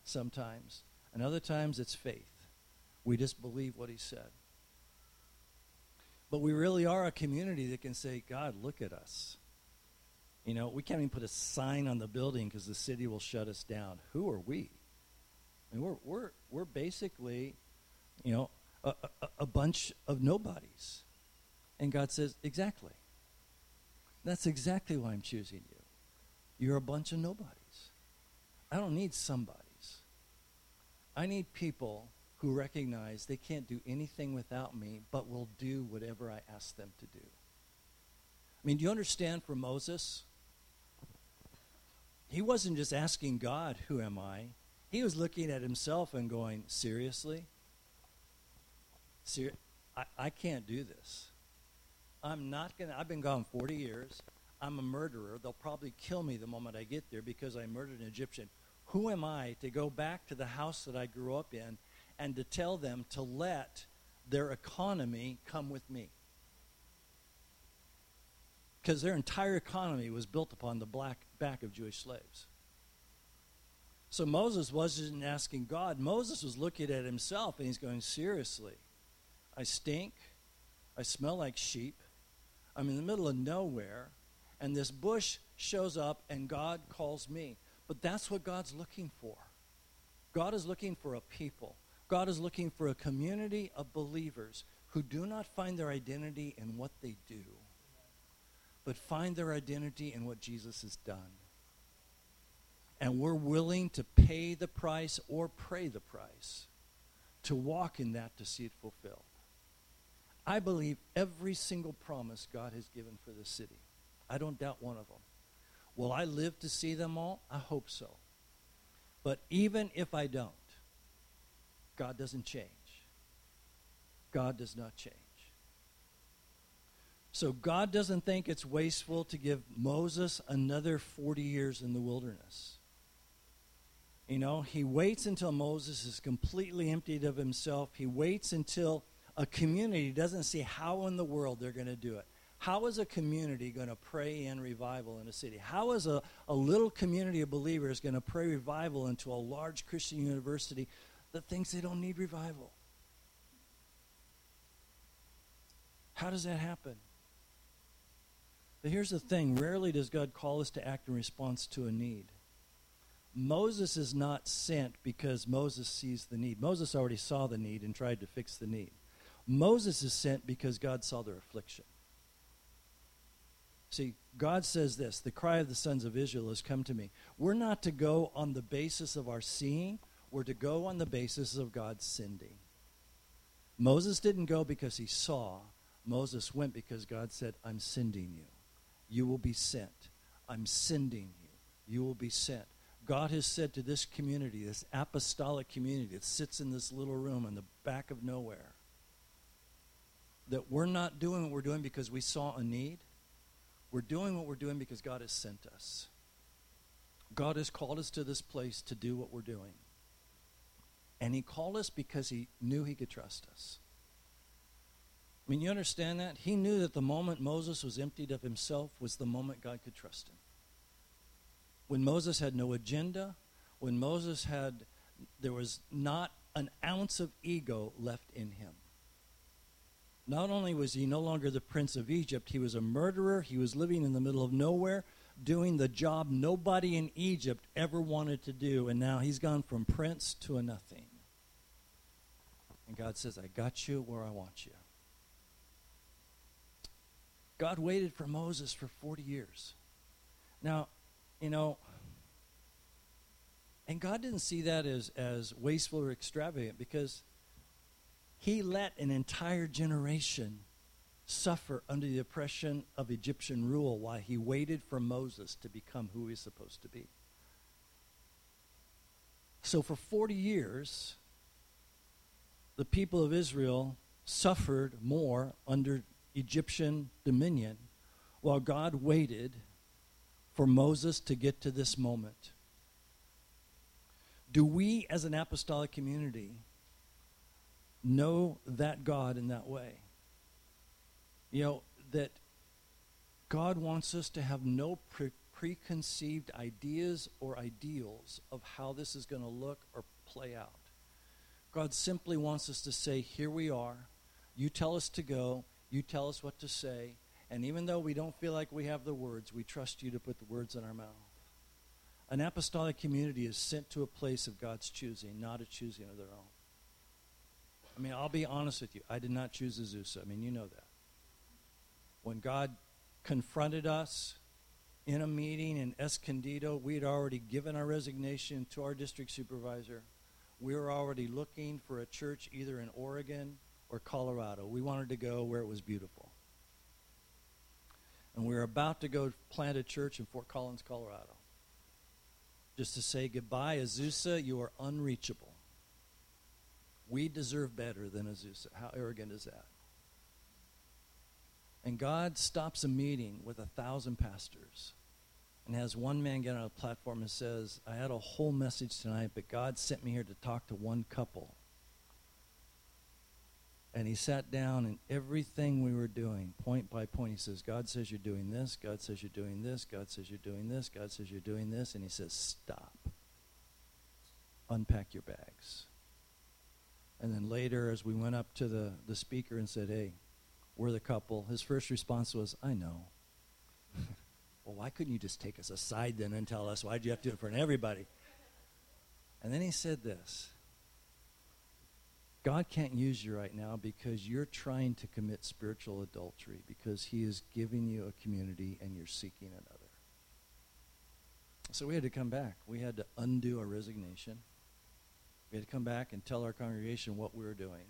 sometimes. And other times it's faith. We just believe what He said. But we really are a community that can say, God, look at us. You know, we can't even put a sign on the building because the city will shut us down. Who are we? I mean, we're, we're, we're basically, you know, a, a, a bunch of nobodies. And God says, exactly. That's exactly why I'm choosing you. You're a bunch of nobodies. I don't need somebodies. I need people who recognize they can't do anything without me, but will do whatever I ask them to do. I mean, do you understand for Moses? He wasn't just asking God, Who am I? He was looking at himself and going, Seriously? Ser- I, I can't do this. I'm not going to, I've been gone 40 years. I'm a murderer. They'll probably kill me the moment I get there because I murdered an Egyptian. Who am I to go back to the house that I grew up in and to tell them to let their economy come with me? Because their entire economy was built upon the black back of Jewish slaves. So Moses wasn't asking God. Moses was looking at himself and he's going, Seriously, I stink. I smell like sheep. I'm in the middle of nowhere. And this bush shows up and God calls me. But that's what God's looking for. God is looking for a people. God is looking for a community of believers who do not find their identity in what they do, but find their identity in what Jesus has done. And we're willing to pay the price or pray the price to walk in that to see it fulfilled. I believe every single promise God has given for this city. I don't doubt one of them. Will I live to see them all? I hope so. But even if I don't, God doesn't change. God does not change. So God doesn't think it's wasteful to give Moses another 40 years in the wilderness. You know, he waits until Moses is completely emptied of himself. He waits until a community doesn't see how in the world they're going to do it. How is a community going to pray in revival in a city? How is a, a little community of believers going to pray revival into a large Christian university that thinks they don't need revival? How does that happen? But here's the thing rarely does God call us to act in response to a need. Moses is not sent because Moses sees the need. Moses already saw the need and tried to fix the need. Moses is sent because God saw their affliction. See, God says this the cry of the sons of Israel has come to me. We're not to go on the basis of our seeing, we're to go on the basis of God sending. Moses didn't go because he saw, Moses went because God said, I'm sending you. You will be sent. I'm sending you. You will be sent. God has said to this community, this apostolic community that sits in this little room in the back of nowhere, that we're not doing what we're doing because we saw a need. We're doing what we're doing because God has sent us. God has called us to this place to do what we're doing. And He called us because He knew He could trust us. I mean, you understand that? He knew that the moment Moses was emptied of himself was the moment God could trust him when Moses had no agenda, when Moses had, there was not an ounce of ego left in him. Not only was he no longer the prince of Egypt, he was a murderer. He was living in the middle of nowhere, doing the job nobody in Egypt ever wanted to do. And now he's gone from prince to a nothing. And God says, I got you where I want you. God waited for Moses for 40 years. Now, you know, and God didn't see that as, as wasteful or extravagant because He let an entire generation suffer under the oppression of Egyptian rule while He waited for Moses to become who He's supposed to be. So for 40 years, the people of Israel suffered more under Egyptian dominion while God waited for Moses to get to this moment. Do we, as an apostolic community, know that God in that way? You know, that God wants us to have no pre- preconceived ideas or ideals of how this is going to look or play out. God simply wants us to say, Here we are. You tell us to go. You tell us what to say. And even though we don't feel like we have the words, we trust you to put the words in our mouth. An apostolic community is sent to a place of God's choosing, not a choosing of their own. I mean, I'll be honest with you. I did not choose Azusa. I mean, you know that. When God confronted us in a meeting in Escondido, we had already given our resignation to our district supervisor. We were already looking for a church either in Oregon or Colorado. We wanted to go where it was beautiful. And we were about to go plant a church in Fort Collins, Colorado just to say goodbye. Azusa, you are unreachable. We deserve better than Azusa. How arrogant is that? And God stops a meeting with a thousand pastors and has one man get on a platform and says, I had a whole message tonight, but God sent me here to talk to one couple and he sat down and everything we were doing, point by point, he says, God says you're doing this, God says you're doing this, God says you're doing this, God says you're doing this, and he says, stop. Unpack your bags. And then later, as we went up to the, the speaker and said, hey, we're the couple, his first response was, I know. well, why couldn't you just take us aside then and tell us? Why'd you have to do it in front of everybody? And then he said this God can't use you right now because you're trying to commit spiritual adultery because He is giving you a community and you're seeking another. So we had to come back. We had to undo our resignation. We had to come back and tell our congregation what we were doing.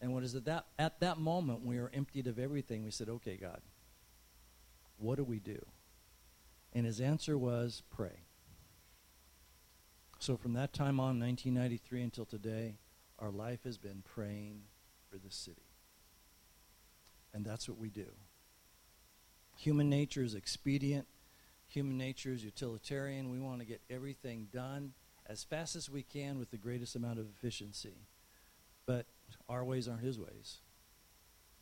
And what is it that at that moment we were emptied of everything, we said, Okay, God, what do we do? And his answer was pray. So from that time on, 1993 until today, our life has been praying for the city. And that's what we do. Human nature is expedient. Human nature is utilitarian. We want to get everything done as fast as we can with the greatest amount of efficiency. But our ways aren't his ways,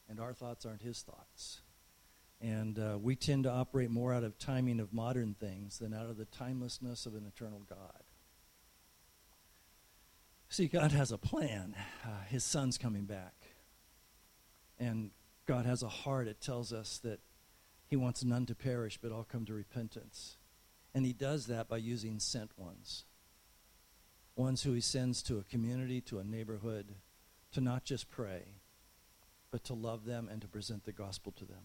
and our thoughts aren't his thoughts. And uh, we tend to operate more out of timing of modern things than out of the timelessness of an eternal God. See, God has a plan. Uh, his son's coming back. And God has a heart. It tells us that he wants none to perish, but all come to repentance. And he does that by using sent ones. Ones who he sends to a community, to a neighborhood, to not just pray, but to love them and to present the gospel to them.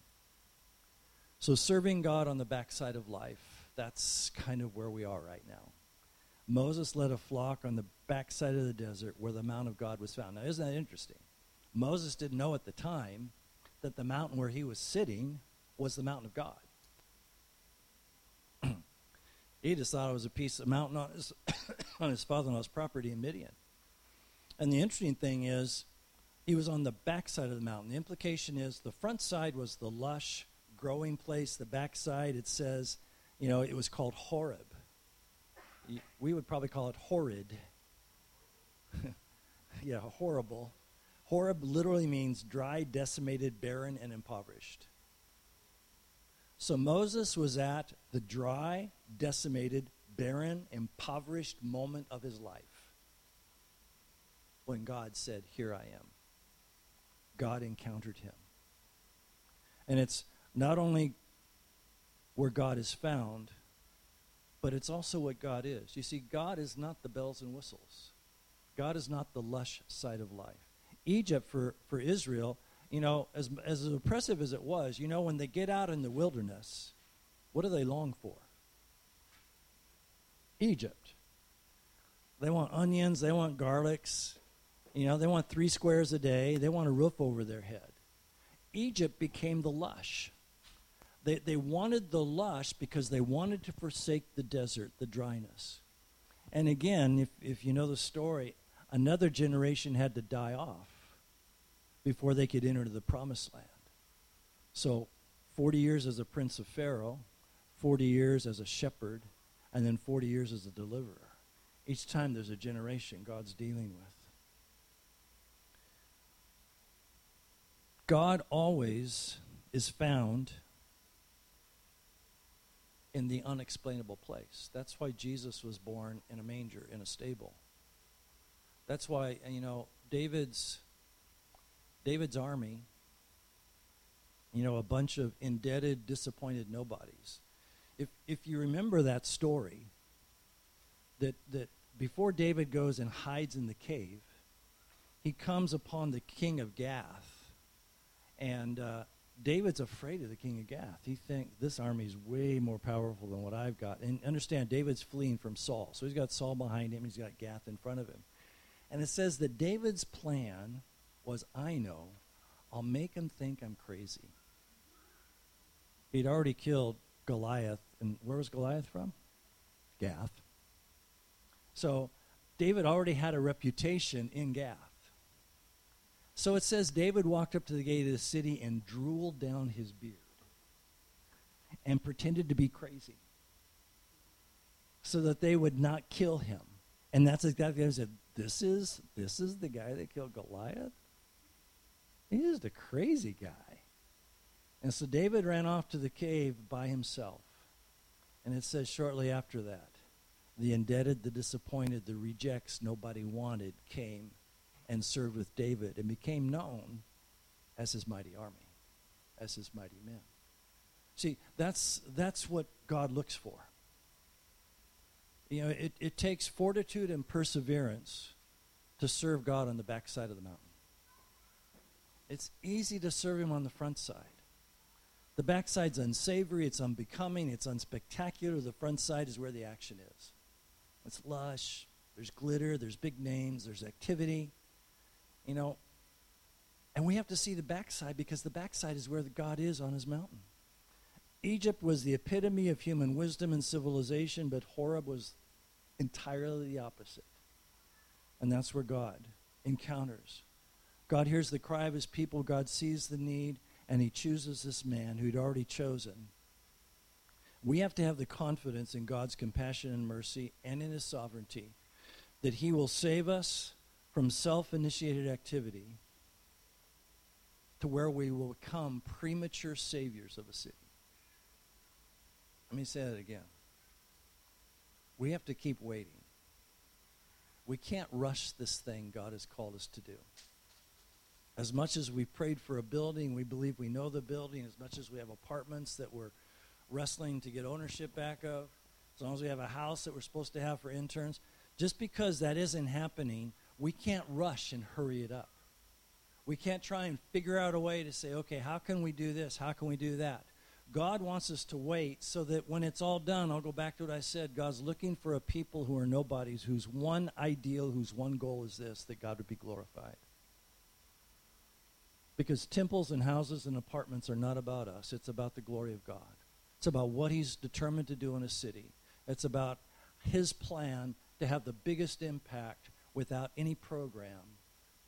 So, serving God on the backside of life, that's kind of where we are right now. Moses led a flock on the backside of the desert where the Mount of God was found. Now, isn't that interesting? Moses didn't know at the time that the mountain where he was sitting was the mountain of God. He just thought it was a piece of mountain on his, on his father-in-law's property in Midian. And the interesting thing is, he was on the backside of the mountain. The implication is the front side was the lush, growing place. The backside, it says, you know, it was called Horeb we would probably call it horrid. yeah, horrible. Horeb literally means dry, decimated, barren, and impoverished. So Moses was at the dry, decimated, barren, impoverished moment of his life when God said, Here I am. God encountered him. And it's not only where God is found, but it's also what God is. You see, God is not the bells and whistles. God is not the lush side of life. Egypt for, for Israel, you know, as, as oppressive as it was, you know, when they get out in the wilderness, what do they long for? Egypt. They want onions, they want garlics, you know, they want three squares a day, they want a roof over their head. Egypt became the lush. They, they wanted the lush because they wanted to forsake the desert, the dryness. And again, if, if you know the story, another generation had to die off before they could enter the promised land. So, 40 years as a prince of Pharaoh, 40 years as a shepherd, and then 40 years as a deliverer. Each time there's a generation God's dealing with. God always is found in the unexplainable place. That's why Jesus was born in a manger, in a stable. That's why, you know, David's David's army, you know, a bunch of indebted, disappointed nobodies. If if you remember that story, that that before David goes and hides in the cave, he comes upon the king of Gath, and uh, David's afraid of the king of Gath. He thinks this army is way more powerful than what I've got. And understand, David's fleeing from Saul. So he's got Saul behind him, he's got Gath in front of him. And it says that David's plan was I know, I'll make him think I'm crazy. He'd already killed Goliath. And where was Goliath from? Gath. So David already had a reputation in Gath. So it says David walked up to the gate of the city and drooled down his beard and pretended to be crazy so that they would not kill him. And that's exactly what I said. This is this is the guy that killed Goliath. He is the crazy guy. And so David ran off to the cave by himself. And it says shortly after that, the indebted, the disappointed, the rejects nobody wanted came and served with David and became known as his mighty army, as his mighty men. See, that's, that's what God looks for. You know, it, it takes fortitude and perseverance to serve God on the backside of the mountain. It's easy to serve Him on the front side. The backside's unsavory, it's unbecoming, it's unspectacular. The front side is where the action is. It's lush, there's glitter, there's big names, there's activity. You know, and we have to see the backside because the backside is where God is on his mountain. Egypt was the epitome of human wisdom and civilization, but Horeb was entirely the opposite. And that's where God encounters. God hears the cry of his people, God sees the need, and he chooses this man who'd already chosen. We have to have the confidence in God's compassion and mercy and in his sovereignty that he will save us from self initiated activity to where we will become premature saviors of a city. Let me say that again. We have to keep waiting. We can't rush this thing God has called us to do. As much as we prayed for a building, we believe we know the building, as much as we have apartments that we're wrestling to get ownership back of, as long as we have a house that we're supposed to have for interns, just because that isn't happening we can't rush and hurry it up. We can't try and figure out a way to say, okay, how can we do this? How can we do that? God wants us to wait so that when it's all done, I'll go back to what I said. God's looking for a people who are nobodies, whose one ideal, whose one goal is this that God would be glorified. Because temples and houses and apartments are not about us, it's about the glory of God. It's about what He's determined to do in a city, it's about His plan to have the biggest impact without any program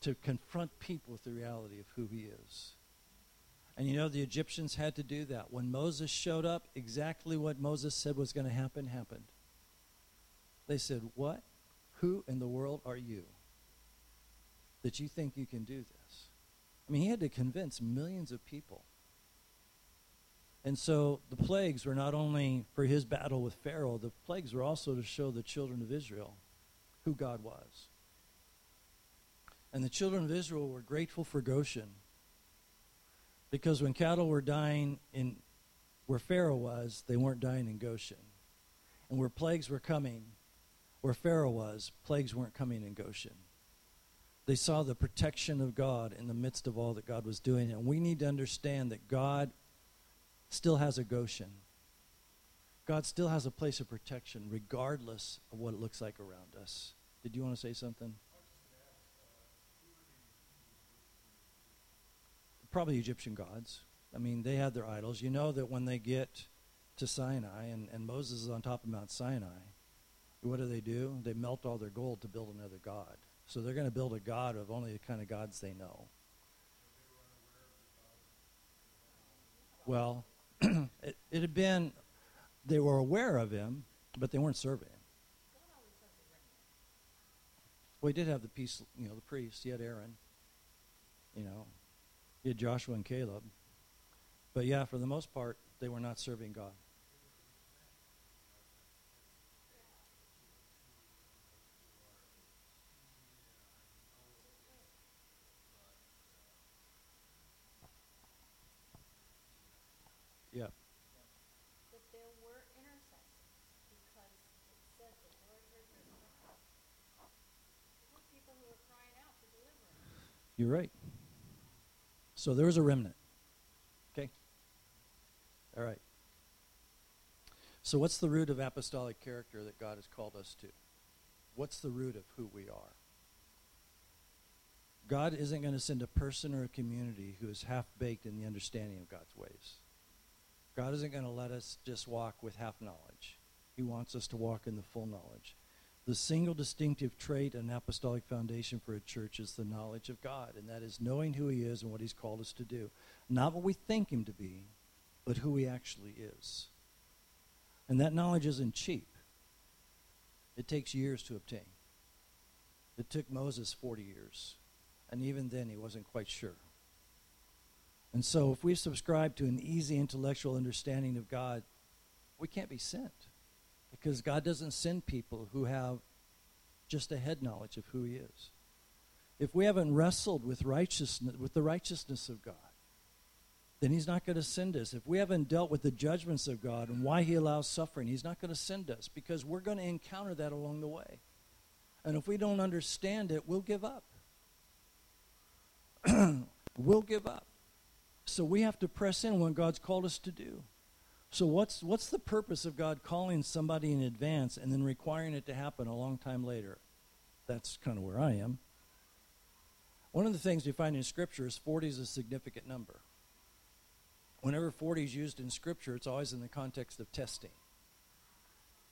to confront people with the reality of who he is. And you know, the Egyptians had to do that. When Moses showed up, exactly what Moses said was going to happen happened. They said, What? Who in the world are you that you think you can do this? I mean, he had to convince millions of people. And so the plagues were not only for his battle with Pharaoh, the plagues were also to show the children of Israel who God was. And the children of Israel were grateful for Goshen. Because when cattle were dying in where Pharaoh was, they weren't dying in Goshen. And where plagues were coming, where Pharaoh was, plagues weren't coming in Goshen. They saw the protection of God in the midst of all that God was doing. And we need to understand that God still has a Goshen. God still has a place of protection regardless of what it looks like around us. Did you want to say something? Probably Egyptian gods. I mean, they had their idols. You know that when they get to Sinai and, and Moses is on top of Mount Sinai, what do they do? They melt all their gold to build another god. So they're going to build a god of only the kind of gods they know. Well, it, it had been, they were aware of him, but they weren't serving him. Well, he did have the piece, you know, the priest. He had Aaron. You know, he had Joshua and Caleb. But yeah, for the most part, they were not serving God. Yeah. But there were intercessors because it said the Lord heard their cry. There were people who were crying out for deliverance. You're right. So there was a remnant. Okay? All right. So, what's the root of apostolic character that God has called us to? What's the root of who we are? God isn't going to send a person or a community who is half baked in the understanding of God's ways. God isn't going to let us just walk with half knowledge. He wants us to walk in the full knowledge. The single distinctive trait and apostolic foundation for a church is the knowledge of God, and that is knowing who He is and what He's called us to do. Not what we think Him to be, but who He actually is. And that knowledge isn't cheap, it takes years to obtain. It took Moses 40 years, and even then he wasn't quite sure. And so, if we subscribe to an easy intellectual understanding of God, we can't be sent. Because God doesn't send people who have just a head knowledge of who He is. If we haven't wrestled with righteousness, with the righteousness of God, then He's not going to send us. If we haven't dealt with the judgments of God and why He allows suffering, He's not going to send us because we're going to encounter that along the way. And if we don't understand it, we'll give up. we'll give up. So we have to press in when God's called us to do. So what's what's the purpose of God calling somebody in advance and then requiring it to happen a long time later? That's kind of where I am. One of the things we find in Scripture is 40 is a significant number. Whenever 40 is used in Scripture, it's always in the context of testing.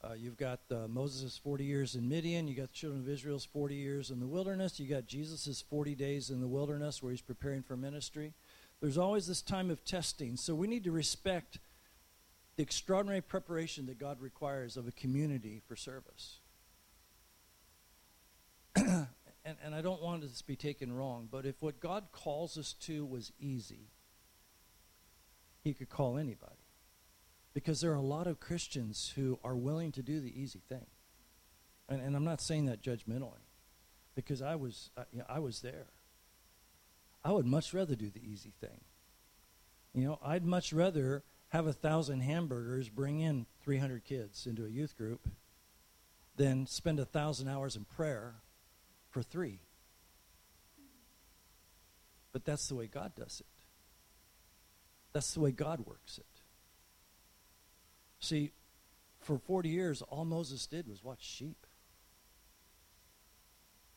Uh, you've got uh, Moses' 40 years in Midian. You got the children of Israel's 40 years in the wilderness. You got Jesus' 40 days in the wilderness where he's preparing for ministry. There's always this time of testing. So we need to respect the extraordinary preparation that God requires of a community for service. and, and I don't want this to be taken wrong, but if what God calls us to was easy, He could call anybody. Because there are a lot of Christians who are willing to do the easy thing. And, and I'm not saying that judgmentally, because I was, uh, you know, I was there. I would much rather do the easy thing. You know, I'd much rather have a thousand hamburgers bring in 300 kids into a youth group than spend a thousand hours in prayer for three. But that's the way God does it. That's the way God works it. See, for 40 years, all Moses did was watch sheep.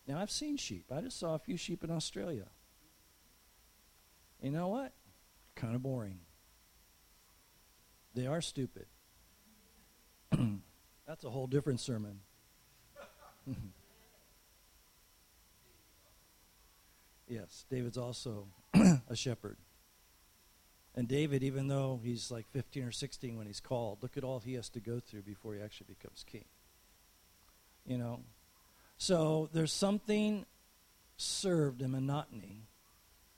Now, I've seen sheep. I just saw a few sheep in Australia. You know what? Kind of boring. They are stupid. That's a whole different sermon. yes, David's also a shepherd. And David, even though he's like 15 or 16 when he's called, look at all he has to go through before he actually becomes king. You know? So there's something served in monotony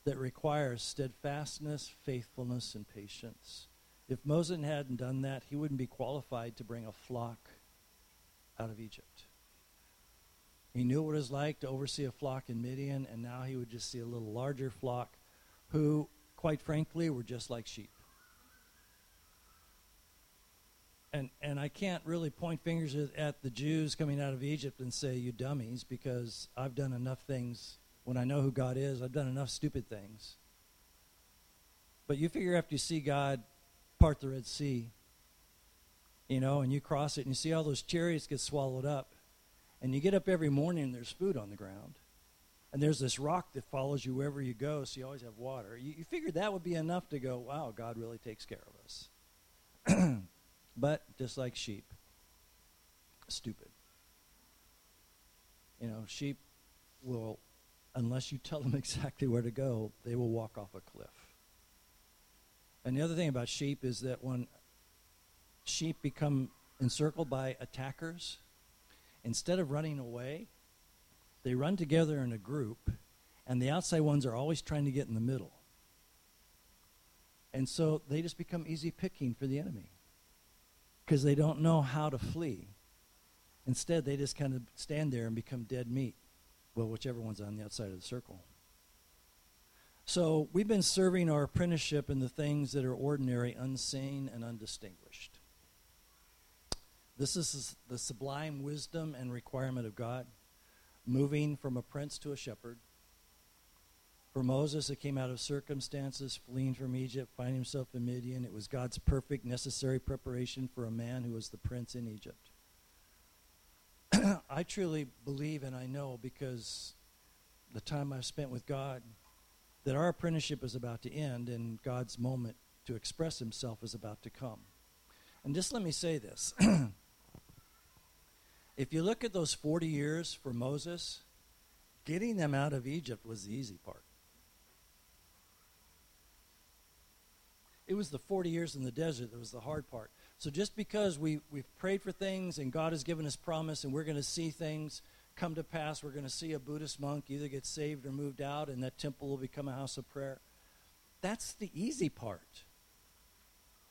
that requires steadfastness, faithfulness, and patience. If Moses hadn't done that, he wouldn't be qualified to bring a flock out of Egypt. He knew what it was like to oversee a flock in Midian, and now he would just see a little larger flock who, quite frankly, were just like sheep. And, and I can't really point fingers at the Jews coming out of Egypt and say, you dummies, because I've done enough things when I know who God is. I've done enough stupid things. But you figure after you see God part the Red Sea, you know, and you cross it and you see all those chariots get swallowed up. And you get up every morning and there's food on the ground. And there's this rock that follows you wherever you go, so you always have water. You, you figured that would be enough to go, wow, God really takes care of us. but just like sheep, stupid. You know, sheep will, unless you tell them exactly where to go, they will walk off a cliff. And the other thing about sheep is that when sheep become encircled by attackers, instead of running away, they run together in a group, and the outside ones are always trying to get in the middle. And so they just become easy picking for the enemy because they don't know how to flee. Instead, they just kind of stand there and become dead meat. Well, whichever one's on the outside of the circle. So we've been serving our apprenticeship in the things that are ordinary, unseen, and undistinguished. This is the sublime wisdom and requirement of God, moving from a prince to a shepherd. For Moses, it came out of circumstances, fleeing from Egypt, finding himself in Midian. It was God's perfect, necessary preparation for a man who was the prince in Egypt. I truly believe and I know because the time I've spent with God that our apprenticeship is about to end and God's moment to express himself is about to come. And just let me say this. if you look at those 40 years for Moses, getting them out of Egypt was the easy part. It was the 40 years in the desert that was the hard part. So just because we, we've prayed for things and God has given us promise and we're going to see things come to pass, we're going to see a Buddhist monk either get saved or moved out and that temple will become a house of prayer. That's the easy part.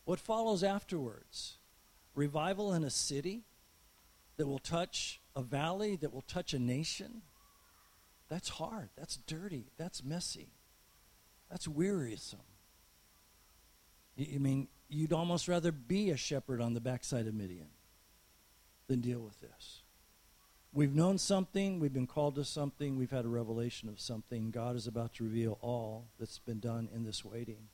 What follows afterwards? Revival in a city that will touch a valley, that will touch a nation. That's hard. That's dirty. That's messy. That's wearisome. You mean you'd almost rather be a shepherd on the backside of Midian than deal with this. We've known something, we've been called to something, we've had a revelation of something. God is about to reveal all that's been done in this waiting.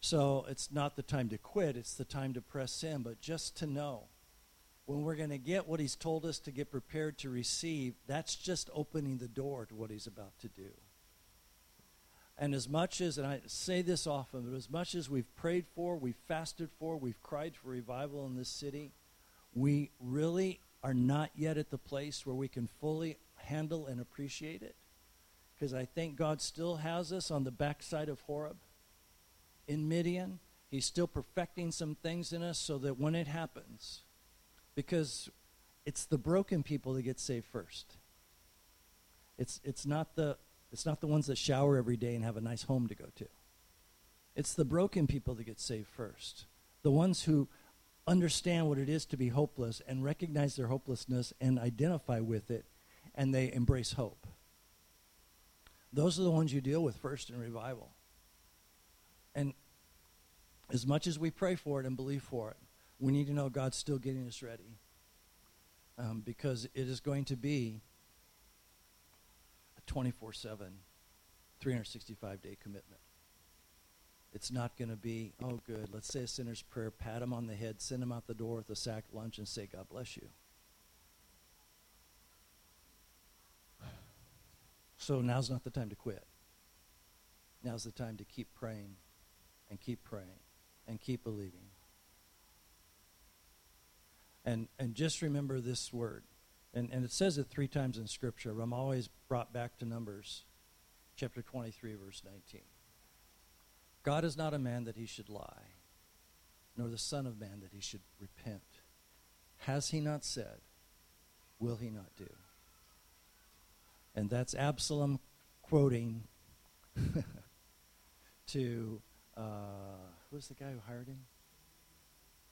So it's not the time to quit, it's the time to press in, but just to know when we're going to get what He's told us to get prepared to receive, that's just opening the door to what He's about to do. And as much as, and I say this often, but as much as we've prayed for, we've fasted for, we've cried for revival in this city, we really are not yet at the place where we can fully handle and appreciate it. Because I think God still has us on the backside of Horeb in Midian. He's still perfecting some things in us so that when it happens, because it's the broken people that get saved first. It's, it's not the it's not the ones that shower every day and have a nice home to go to. It's the broken people that get saved first. The ones who understand what it is to be hopeless and recognize their hopelessness and identify with it and they embrace hope. Those are the ones you deal with first in revival. And as much as we pray for it and believe for it, we need to know God's still getting us ready. Um, because it is going to be 24 7, 365 day commitment. It's not going to be, oh, good, let's say a sinner's prayer, pat him on the head, send him out the door with a sack lunch, and say, God bless you. So now's not the time to quit. Now's the time to keep praying and keep praying and keep believing. And, and just remember this word and, and it says it three times in Scripture. I'm always brought back to Numbers chapter 23, verse 19. God is not a man that he should lie, nor the Son of Man that he should repent. Has he not said, will he not do? And that's Absalom quoting to, uh, who's the guy who hired him?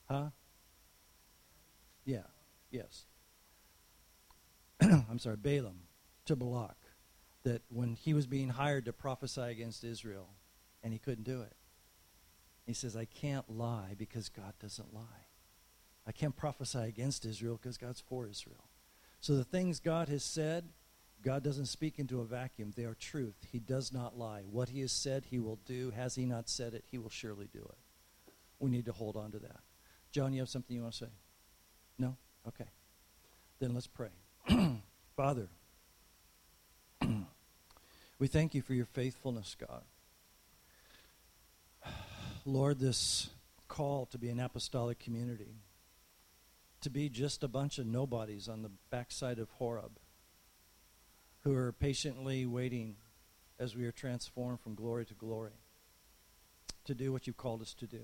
Huh? Yeah, yes. I'm sorry, Balaam to Balak that when he was being hired to prophesy against Israel and he couldn't do it. He says, I can't lie because God doesn't lie. I can't prophesy against Israel because God's for Israel. So the things God has said, God doesn't speak into a vacuum. They are truth. He does not lie. What he has said, he will do. Has he not said it, he will surely do it. We need to hold on to that. John, you have something you want to say? No? Okay. Then let's pray. Father, we thank you for your faithfulness, God. Lord, this call to be an apostolic community, to be just a bunch of nobodies on the backside of Horeb who are patiently waiting as we are transformed from glory to glory to do what you've called us to do.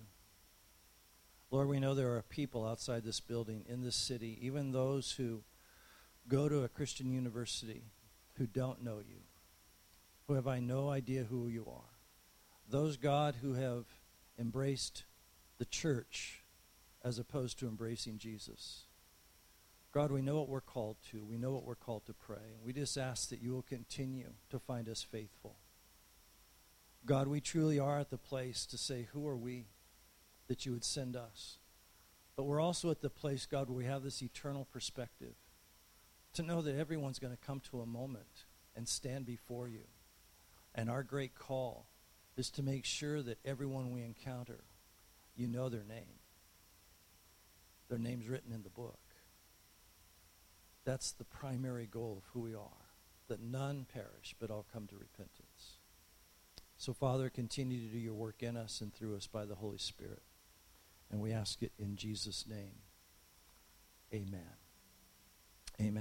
Lord, we know there are people outside this building, in this city, even those who go to a Christian university who don't know you, who have I no idea who you are. Those, God, who have embraced the church as opposed to embracing Jesus. God, we know what we're called to. We know what we're called to pray. We just ask that you will continue to find us faithful. God, we truly are at the place to say, Who are we that you would send us? But we're also at the place, God, where we have this eternal perspective to know that everyone's going to come to a moment and stand before you. And our great call is to make sure that everyone we encounter, you know their name. Their name's written in the book. That's the primary goal of who we are, that none perish, but all come to repentance. So, Father, continue to do your work in us and through us by the Holy Spirit. And we ask it in Jesus' name. Amen.